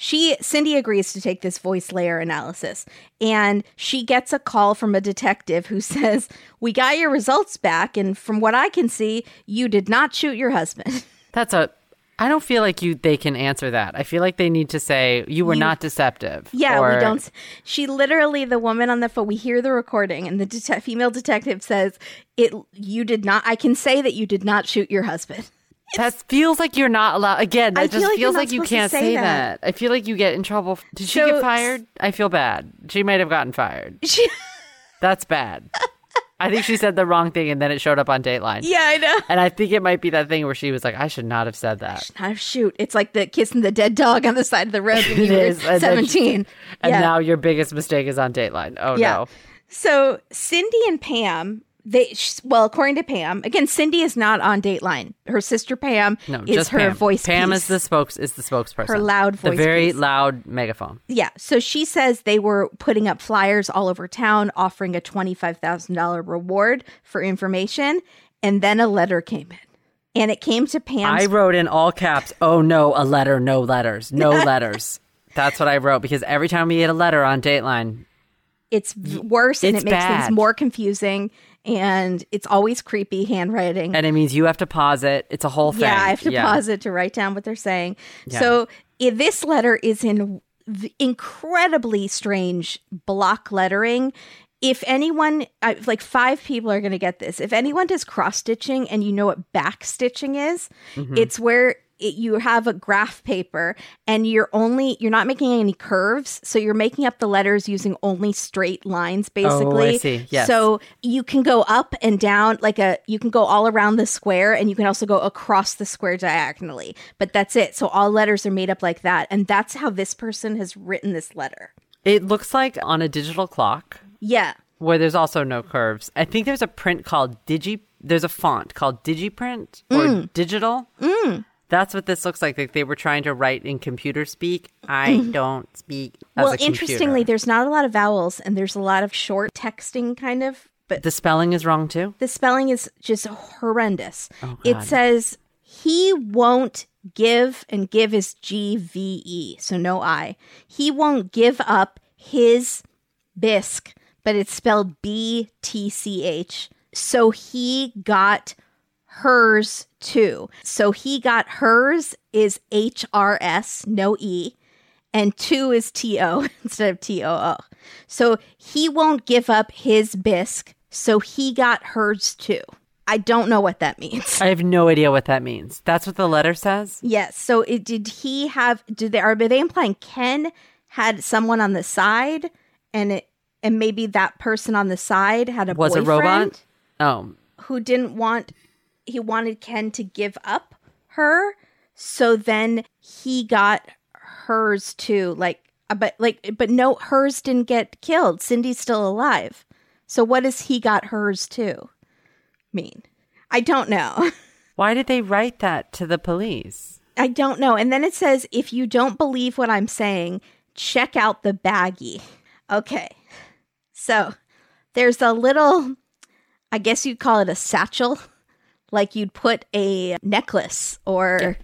she Cindy agrees to take this voice layer analysis and she gets a call from a detective who says, "We got your results back and from what I can see, you did not shoot your husband." That's a. I don't feel like you. They can answer that. I feel like they need to say you were not deceptive. Yeah, or- we don't. She literally, the woman on the phone, we hear the recording, and the det- female detective says, "It, you did not. I can say that you did not shoot your husband." That feels like you're not allowed. Again, that I just feel like feels like you can't say say that. that. I feel like you get in trouble. Did she So- get fired? I feel bad. She might have gotten fired. She, That's bad. I think she said the wrong thing and then it showed up on Dateline. yeah, I know. And I think it might be that thing where she was like, I should not have said that. Oh, shoot, it's like the kissing the dead dog on the side of the road when It you were is, and then- seventeen. And yeah. now your biggest mistake is on Dateline. Oh yeah. no. So Cindy and Pam, they well, according to Pam, again, Cindy is not on Dateline. Her sister Pam No, is her Pam. voice. Pam piece. is the spokes is the spokesperson. Her loud voice The very piece. loud megaphone. Yeah. So she says they were putting up flyers all over town offering a $25,000 reward for information. And then a letter came in. And it came to pam I wrote in all caps, oh no, a letter, no letters, no letters. That's what I wrote because every time we get a letter on Dateline, it's worse and It's it makes bad. things more confusing. And it's always creepy handwriting. and it means you have to pause it. It's a whole thing. Yeah, I have to pause it to write down what they're saying. Yeah. So this letter is in v- incredibly strange block lettering. If anyone, like five people are going to get this. If anyone does cross stitching and you know what back stitching is, Mm-hmm. it's where it, you have a graph paper and you're only you're not making any curves, so you're making up the letters using only straight lines, basically. Oh, I see. Yes. So you can go up and down like a you can go all around the square and you can also go across the square diagonally but that's it so all letters are made up like that and that's how this person has written this letter It looks like on a digital clock yeah where there's also no curves. I think there's a print called Digi. There's a font called Digiprint or Mm. digital. That's what this looks like. Like they were trying to write in computer speak. I mm-hmm. don't speak. Well interestingly there's not a lot of vowels and there's a lot of short texting kind of but the spelling is wrong too. the spelling is just horrendous Oh, it says he won't give and give is g-v-e so no i he won't give up his bisque but it's spelled b-t-c-h so he got hers too so he got hers is h-r-s no e and two is T-O instead of T-O-O. So he won't give up his bisque, so he got hers too. I don't know what that means. I have no idea what that means. That's what the letter says? Yes. So it, did he have? Did they are they implying Ken had someone on the side, and it and maybe that person on the side had a Was a robot? Oh, who didn't want he wanted Ken to give up her, so then he got hers too. Like, uh, but like, but no, hers didn't get killed. Cindy's still alive. So what does he got hers too mean? I don't know. why did they write that to the police? I don't know. And then it says, if you don't believe what I'm saying, check out the baggie. Okay. So there's a little, I guess you'd call it a satchel, like you'd put a necklace or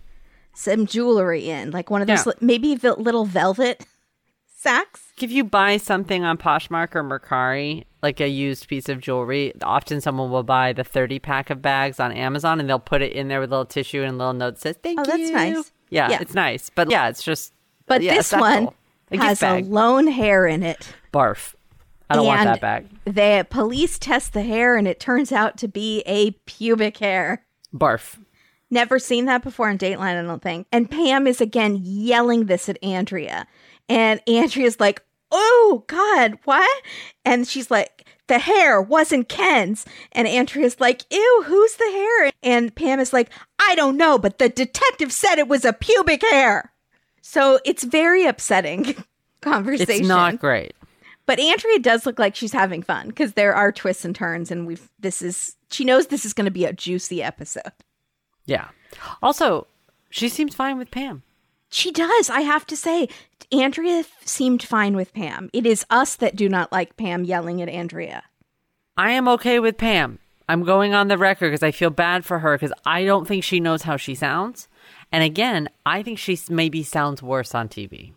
some jewelry in, like one of those, Yeah. li- maybe the little velvet sacks. If you buy something on Poshmark or Mercari, like a used piece of jewelry, often someone will buy the 30 pack of bags on Amazon and they'll put it in there with a little tissue and a little note that says, thank Oh, you. that's nice. Yeah, Yeah. it's nice. But yeah, it's just. But yeah, this one cool. Has a lone hair in it. Barf. I don't want that bag. The police test the hair and it turns out to be a pubic hair. Barf. Never seen that before on Dateline, I don't think. And Pam is again yelling this at Andrea. And Andrea's like, Oh God, what? And she's like, The hair wasn't Ken's. And Andrea's like, Ew, who's the hair? And Pam is like, I don't know, but the detective said it was a pubic hair. So it's very upsetting conversation. It's not great. But Andrea does look like she's having fun because there are twists and turns, and we've this is she knows this is going to be a juicy episode. Yeah. Also, she seems fine with Pam. She does, I have to say. Andrea f- seemed fine with Pam. It is us that do not like Pam yelling at Andrea. I am okay with Pam. I'm going on the record because I feel bad for her because I don't think she knows how she sounds. And again, I think she maybe sounds worse on TV.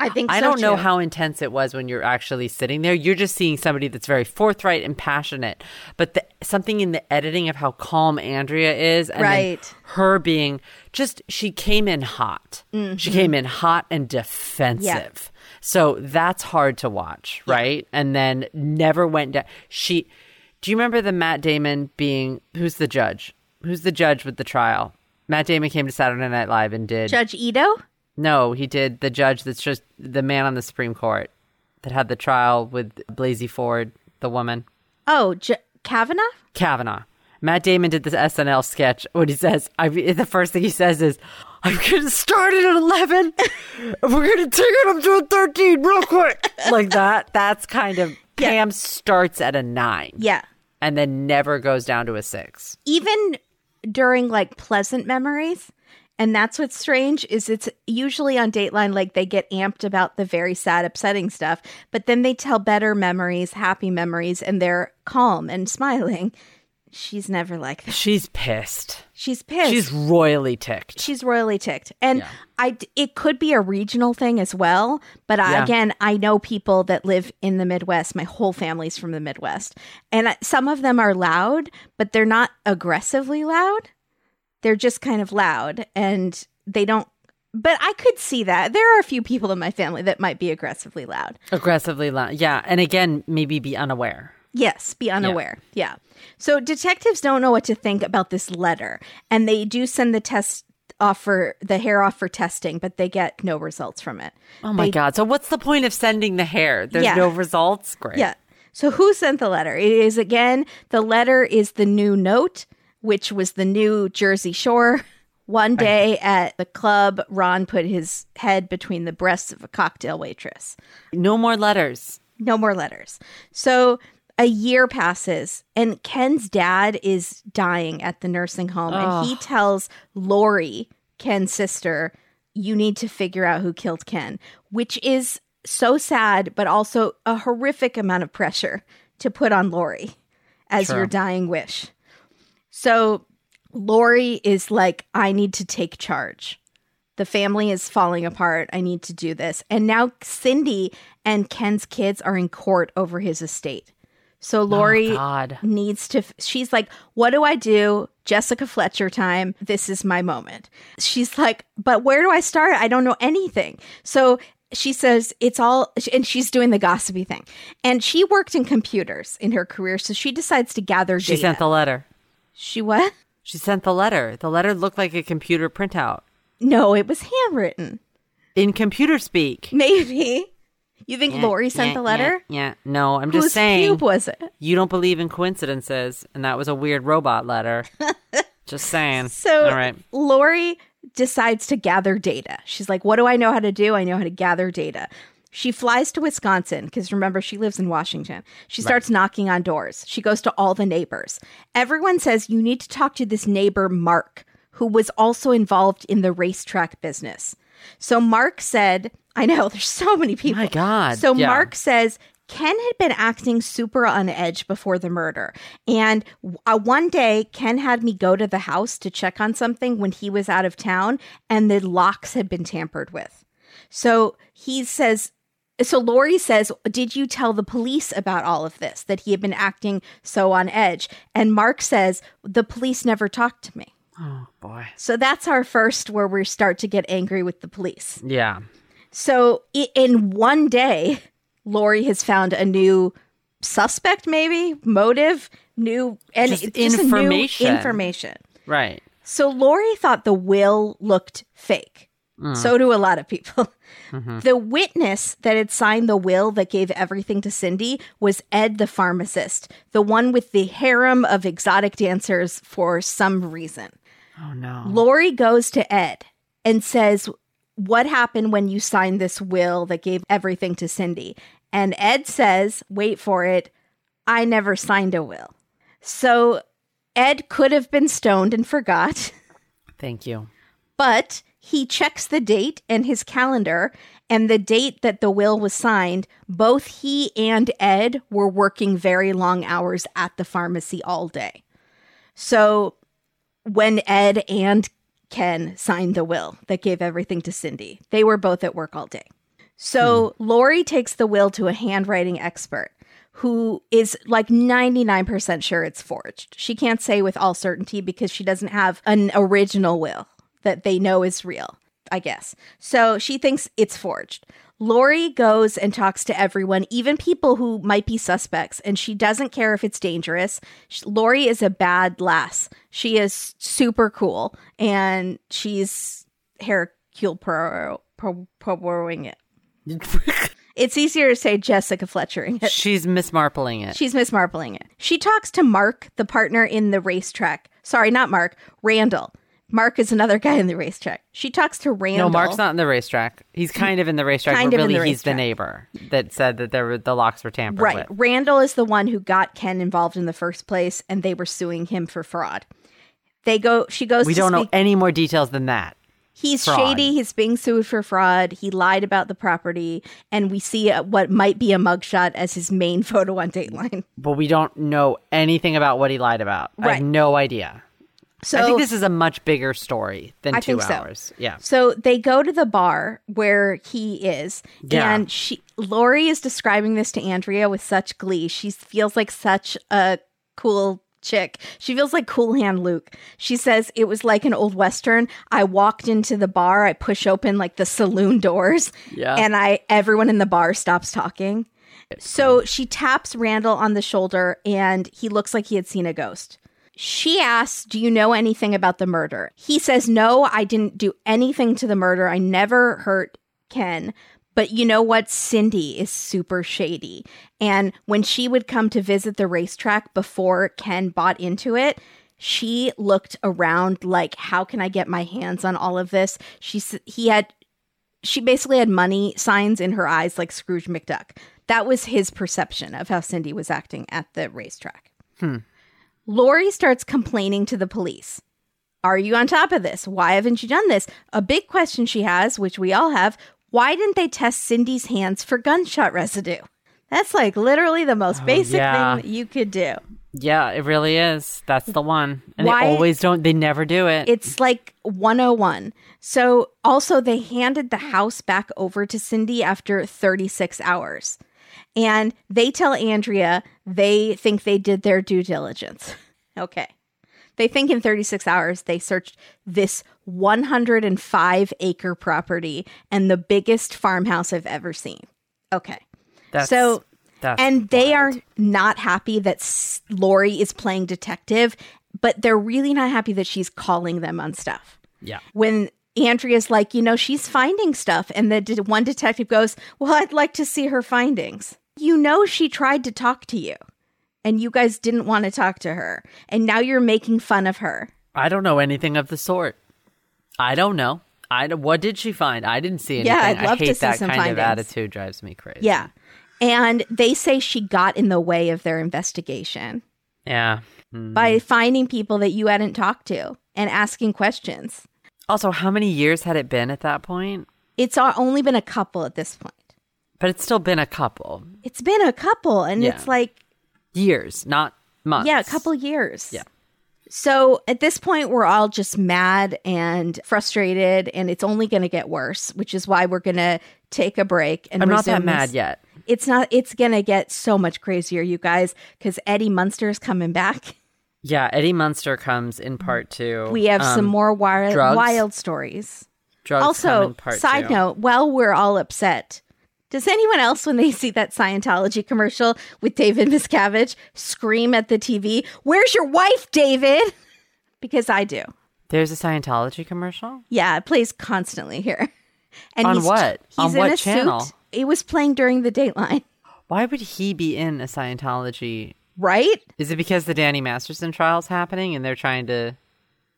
I think I so, don't know how intense it was when you're actually sitting there. You're just seeing somebody that's very forthright and passionate, but the, something in the editing of how calm Andrea is, and Right. her being just she came in hot. Mm-hmm. She came in hot and defensive. So that's hard to watch, right? And then never went down. She. Do you remember the Matt Damon being who's the judge? Who's the judge with the trial? Matt Damon came to Saturday Night Live and did Judge Ito? No, he did the judge that's just the man on the Supreme Court that had the trial with Blasey Ford, the woman. Oh, J- Kavanaugh? Kavanaugh. Matt Damon did this SNL sketch when he says, I, the first thing he says is, I'm going to start it at 11 and we're going to take it up to a 13 real quick. like that. That's kind of, Yeah. Pam starts at a nine Yeah. and then never goes down to a six. even during like pleasant memories and that's what's strange is it's usually on dateline like they get amped about the very sad upsetting stuff but then they tell better memories happy memories and they're calm and smiling she's never like that She's pissed. she's pissed She's royally ticked. she's royally ticked and Yeah. i it could be a regional thing as well but I, Yeah. again i know people that live in the midwest my whole family's from the midwest and I- some of them are loud but they're not aggressively loud they're just kind of loud and they don't but i could see that there are a few people in my family that might be aggressively loud Aggressively loud. Yeah. And again, maybe be unaware. Yes, be unaware. Yeah. So detectives don't know what to think about this letter, and they do send the test off for the hair off for testing, but they get no results from it. Oh my They- god! So what's the point of sending the hair? There's Yeah. no results. Great. Yeah. So who sent the letter? It is again the letter is the new note, which was the new Jersey Shore. One day at the club, Ron put his head between the breasts of a cocktail waitress. No more letters. No more letters. So a year passes, and Ken's dad is dying at the nursing home, and he tells Lori, Ken's sister, you need to figure out who killed Ken, which is so sad, but also a horrific amount of pressure to put on Lori as your dying wish. So Lori is like, I need to take charge. The family is falling apart. I need to do this. And now Cindy and Ken's kids are in court over his estate. So oh, Lori Oh, needs to, she's like, What do I do? Jessica Fletcher time. This is my moment. She's like, But where do I start? I don't know anything. So she says it's all, and she's doing the gossipy thing. And she worked in computers in her career, so she decides to gather She data. sent the letter. She what? She sent the letter. The letter looked like a computer printout. No, it was handwritten. In computer speak. Maybe. You think Lori sent Yeah, the letter? Yeah, yeah. No, I'm just Whose saying. cube was it? You don't believe in coincidences, and that was a weird robot letter. just saying. So all right. Lori decides to gather data. She's like, What do I know how to do? I know how to gather data. She flies to Wisconsin because remember, she lives in Washington. She starts knocking on doors. She goes to all the neighbors. Everyone says, You need to talk to this neighbor, Mark, who was also involved in the racetrack business. So Mark said, I know, there's so many people. My God, So yeah. Mark says, Ken had been acting super on edge before the murder. And uh, one day, Ken had me go to the house to check on something when he was out of town, and the locks had been tampered with. So he says, so Lori says, Did you tell the police about all of this, that he had been acting so on edge? And Mark says, The police never talked to me. Oh boy. So that's our first where we start to get angry with the police. Yeah. So in one day, Lori has found a new suspect, maybe motive, new and Just a new information. information. Right. So Lori thought the will looked fake. Mm. So do a lot of people. Mm-hmm. The witness that had signed the will that gave everything to Cindy was Ed the pharmacist, the one with the harem of exotic dancers for some reason. Oh no. Lori goes to Ed and says, What happened when you signed this will that gave everything to Cindy? And Ed says, Wait for it, I never signed a will. So Ed could have been stoned and forgot, Thank you. but he checks the date in his calendar and the date that the will was signed. Both he and Ed were working very long hours at the pharmacy all day. So when Ed and Ken signed the will that gave everything to Cindy, they were both at work all day. So hmm. Lori takes the will to a handwriting expert who is like 99% sure it's forged. She can't say with all certainty because she doesn't have an original will that they know is real, I guess. So she thinks it's forged. Lori goes and talks to everyone, even people who might be suspects, and she doesn't care if it's dangerous. Lori is a bad lass. She is super cool, and she's Hercule Poirot Poirot- it. It's easier to say Jessica Fletchering it. She's mismarpling it. She's Miss Marpling it. She talks to Mark, the partner in the racetrack. Sorry, not Mark, Randall. Mark is another guy in the racetrack. She talks to Randall. no, Mark's not in the racetrack. He's kind of in the racetrack, Kind but really the he's the neighbor that said that there were the locks were tampered Right. with. Randall is the one who got Ken involved in the first place, and they were suing him for fraud. They go. She goes. We don't know any more details than that. He's fraud. shady. He's being sued for fraud. He lied about the property, and we see what might be a mugshot as his main photo on Dateline. But we don't know anything about what he lied about. I have no idea. So I think this is a much bigger story than I two think so. hours. Yeah. So they go to the bar where he is, Yeah. and she Lori is describing this to Andrea with such glee. She feels like such a cool chick. She feels like Cool Hand Luke. She says it was like an old western. I walked into the bar, I push open like the saloon doors, Yeah. and I everyone in the bar stops talking. So she taps Randall on the shoulder, and he looks like he had seen a ghost. She asks, Do you know anything about the murder? He says, No, I didn't do anything to the murder. I never hurt Ken. But you know what? Cindy is super shady. And when she would come to visit the racetrack before Ken bought into it, she looked around like, How can I get my hands on all of this? She, he had she basically had money signs in her eyes like Scrooge McDuck. That was his perception of how Cindy was acting at the racetrack. Hmm. Lori starts complaining to the police. Are you on top of this? Why haven't you done this? A big question she has, which we all have why didn't they test Cindy's hands for gunshot residue? That's like literally the most oh, basic yeah. thing that you could do. Yeah, it really is. That's the one. And Why- they always don't they never do it. It's like 101. So, also, they handed the house back over to Cindy after 36 hours. And they tell Andrea they think they did their due diligence. Okay. They think in 36 hours they searched this 105 acre property and the biggest farmhouse I've ever seen. Okay. That's, so that's and they are not happy that S- Lori is playing detective, but they're really not happy that she's calling them on stuff. yeah. When Andrea's like, you know, she's finding stuff, and the de- one detective goes, "Well, I'd like to see her findings." You know, she tried to talk to you, and you guys didn't want to talk to her, and now you're making fun of her. I don't know anything of the sort. I don't know. I what did she find? I didn't see anything. Yeah, I'd love I to hate see that some kind of attitude. Drives me crazy. Yeah, and they say she got in the way of their investigation Yeah. Mm. by finding people that you hadn't talked to and asking questions. Also, how many years had it been at that point? It's only been a couple at this point. But it's still been a couple It's been a couple, and Yeah. it's like years, not months. Yeah, a couple years. Yeah. So at this point, we're all just mad and frustrated, and it's only going to get worse, which is why we're going to take a break. And I'm not that mad this. yet. It's not. It's going to get so much crazier, you guys, because Eddie Munster is coming back. Yeah, Eddie Munster comes in part two. We have some Um, more wild, drugs? wild stories. drugs also, side two. note, while we're all upset, does anyone else, when they see that Scientology commercial with David Miscavige, scream at the TV, Where's your wife, David? Because I do. There's a Scientology commercial. Yeah, it plays constantly here. And On he's, what? He's On in what a channel? suit. It was playing during the Dateline, Why would he be in a Scientology? Right? Is it because the Danny Masterson trial's happening and they're trying to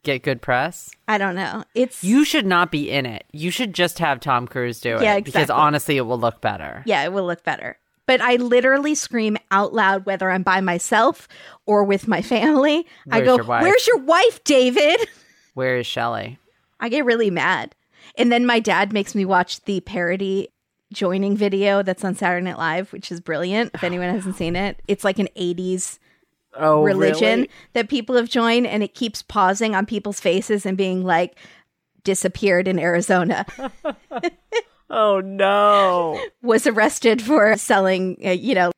get good press? I don't know. It's You should not be in it. You should just have Tom Cruise do it. Yeah, Because honestly, it will look better. yeah, it will look better. But I literally scream out loud whether I'm by myself or with my family. I go, your? "Where's your wife, David?" Where is Shelley? I get really mad. And then my dad makes me watch the parody joining video that's on Saturday Night Live, which is brilliant. If anyone hasn't seen it, it's like an 80s Oh, religion really? that people have joined, and it keeps pausing on people's faces and being like, disappeared in Arizona, Oh no! was arrested for selling, uh, you know,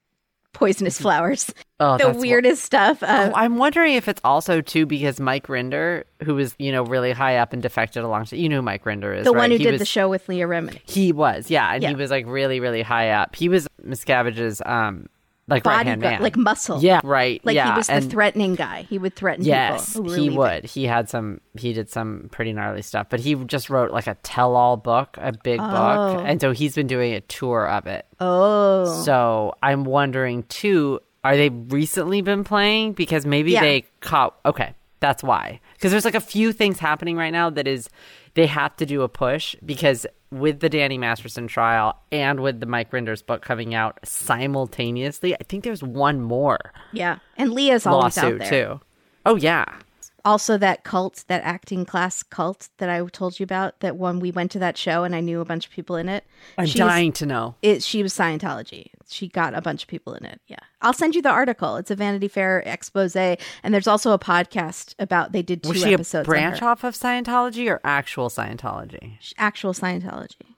poisonous flowers. Oh, the weirdest stuff. Uh, Oh, I'm wondering if it's also too because Mike Rinder, who was you know really high up and defected along. You know who Mike Rinder is, the right? one who He did was, the show with Leah Remini. He was, yeah, and he was like really, really high up. He was Miscavige's um like right Body hand gu- man, like muscle. yeah, right, Like yeah, he was the and threatening guy. He would threaten yes, people. who he leaving. would. He had some. He did some pretty gnarly stuff, but he just wrote like a tell-all book, a big Oh. book, and so he's been doing a tour of it. Oh. So I'm wondering too, are they recently been playing? Because maybe Yeah. they caught. Okay, that's why. Because there's like a few things happening right now that is they have to do a push because with the Danny Masterson trial and with the Mike Rinder's book coming out simultaneously, I think there's one more Yeah. And Leah's always out lawsuit there. too. Oh yeah. Also, that cult, that acting class cult that I told you about, that when we went to that show and I knew a bunch of people in it. I'm dying to know. It, she was Scientology. She got a bunch of people in it. Yeah. I'll send you the article. It's a Vanity Fair expose. And there's also a podcast about, they did two Was she episodes. on branch her. off of Scientology or actual Scientology? Actual Scientology.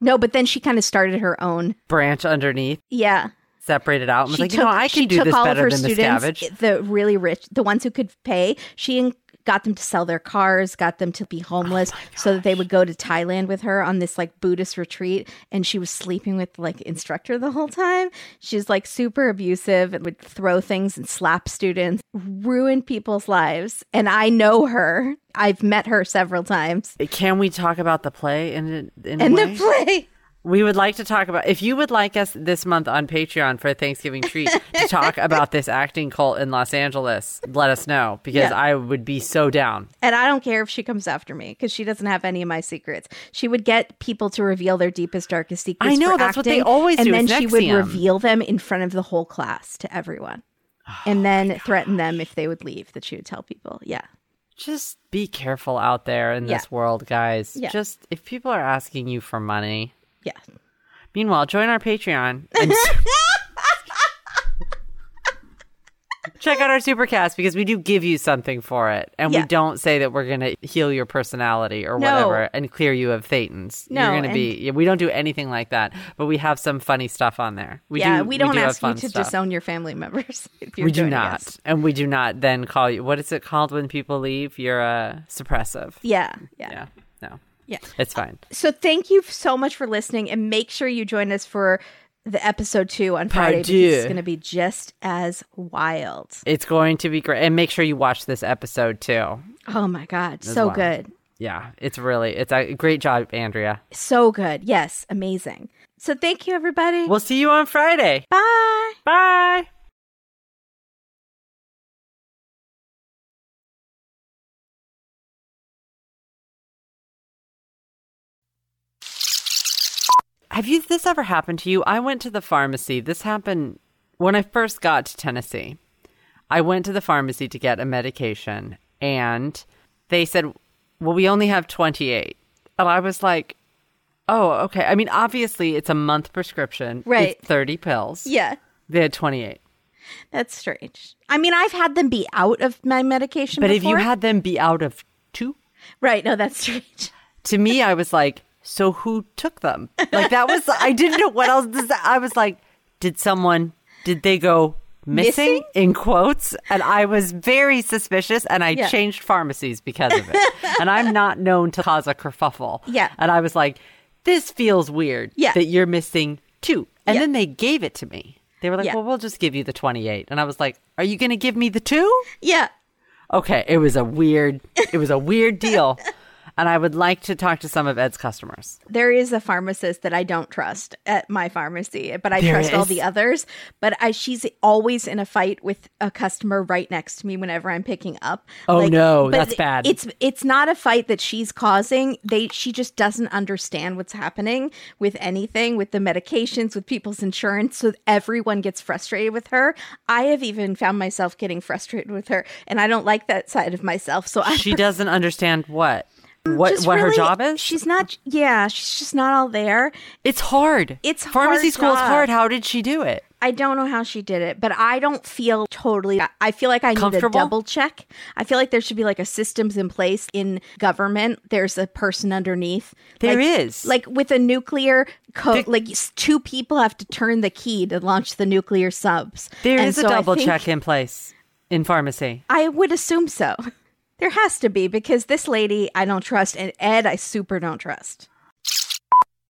No, but then she kind of started her own. Branch underneath, Yeah. Separated out, and was she like, took, you know, I do this all better of her than students, Miscavige. the really rich, the ones who could pay. She got them to sell their cars, got them to be homeless, Oh so that they would go to Thailand with her on this like Buddhist retreat. And she was sleeping with like instructor the whole time. She's like super abusive and would throw things and slap students, ruin people's lives. And I know her. I've met her several times. Can we talk about the play in in And the play. We would like to talk about if you would like us this month on Patreon for a Thanksgiving treat to talk about this acting cult in Los Angeles. Let us know because Yeah. I would be so down. And I don't care if she comes after me because she doesn't have any of my secrets. She would get people to reveal their deepest, darkest secrets. I know, that's what they always and do And then she would reveal them in front of the whole class to everyone, and oh then threaten them if they would leave. That she would tell people. Yeah, Just be careful out there in Yeah. this world, guys. Yeah. Just if people are asking you for money. Yeah. Meanwhile, join our Patreon and check out our supercast because we do give you something for it, and Yeah. we don't say that we're going to heal your personality or No. whatever and clear you of thetans. No, You're going to be. We don't do anything like that, but we have some funny stuff on there. We yeah, do, we don't do ask you to stuff. disown your family members. If you're We do not, us. and we do not then call you. What is it called when people leave? You're uh, suppressive. Yeah, yeah, Yeah, yeah. it's uh, fine. So thank you so much for listening, and make sure you join us for the episode two on Friday because it's going to be just as wild. It's going to be great, and make sure you watch this episode too. Oh my god, so wild. good, Yeah, it's really it's a great job, Andrea. so good. Yes, amazing. So thank you, everybody. We'll see you on Friday. Bye. Bye. Have you this ever happened to you? I went to the pharmacy. This happened when I first got to Tennessee. I went to the pharmacy to get a medication and they said, "Well, we only have 28." And I was like, "Oh, okay. I mean, obviously it's a month prescription. Right. It's 30 pills. Yeah, They had 28. that's strange. I mean, I've had them be out of my medication, But if you before. had them be out of two, right, no, that's strange. to me, I was like, so who took them? Like that was, I didn't know what else say. I was like, did someone, did they go missing, Missing? in quotes? And I was very suspicious and I Yeah. changed pharmacies because of it. and I'm not known to cause a kerfuffle. Yeah. And I was like, this feels weird Yeah. that you're missing two. And Yeah. then they gave it to me. They were like, Yeah. well, we'll just give you the 28. And I was like, are you going to give me the two? Yeah, Okay, it was a weird it was a weird deal. And I would like to talk to some of Ed's customers. there is a pharmacist that I don't trust at my pharmacy, but I There trust all the others. But I, she's always in a fight with a customer right next to me whenever I'm picking up. Oh, no, that's bad. It's it's not a fight that she's causing. They she just doesn't understand what's happening with anything, with the medications, with people's insurance. So everyone gets frustrated with her. I have even found myself getting frustrated with her, and I don't like that side of myself. So I She doesn't understand what Mm, what just what her job is. She's not. Yeah, she's just not all there. it's hard. It's pharmacy hard school is hard. How did she do it? I don't know how she did it, but I don't feel totally. I feel like I need a double check. I feel like there should be like a systems in place in government. There's a person underneath. There There is. like with a nuclear code. Like two people have to turn the key to launch the nuclear subs. There And is a so I double think- check in place in pharmacy. I would assume so. There has to be because this lady I don't trust, and Ed I super don't trust.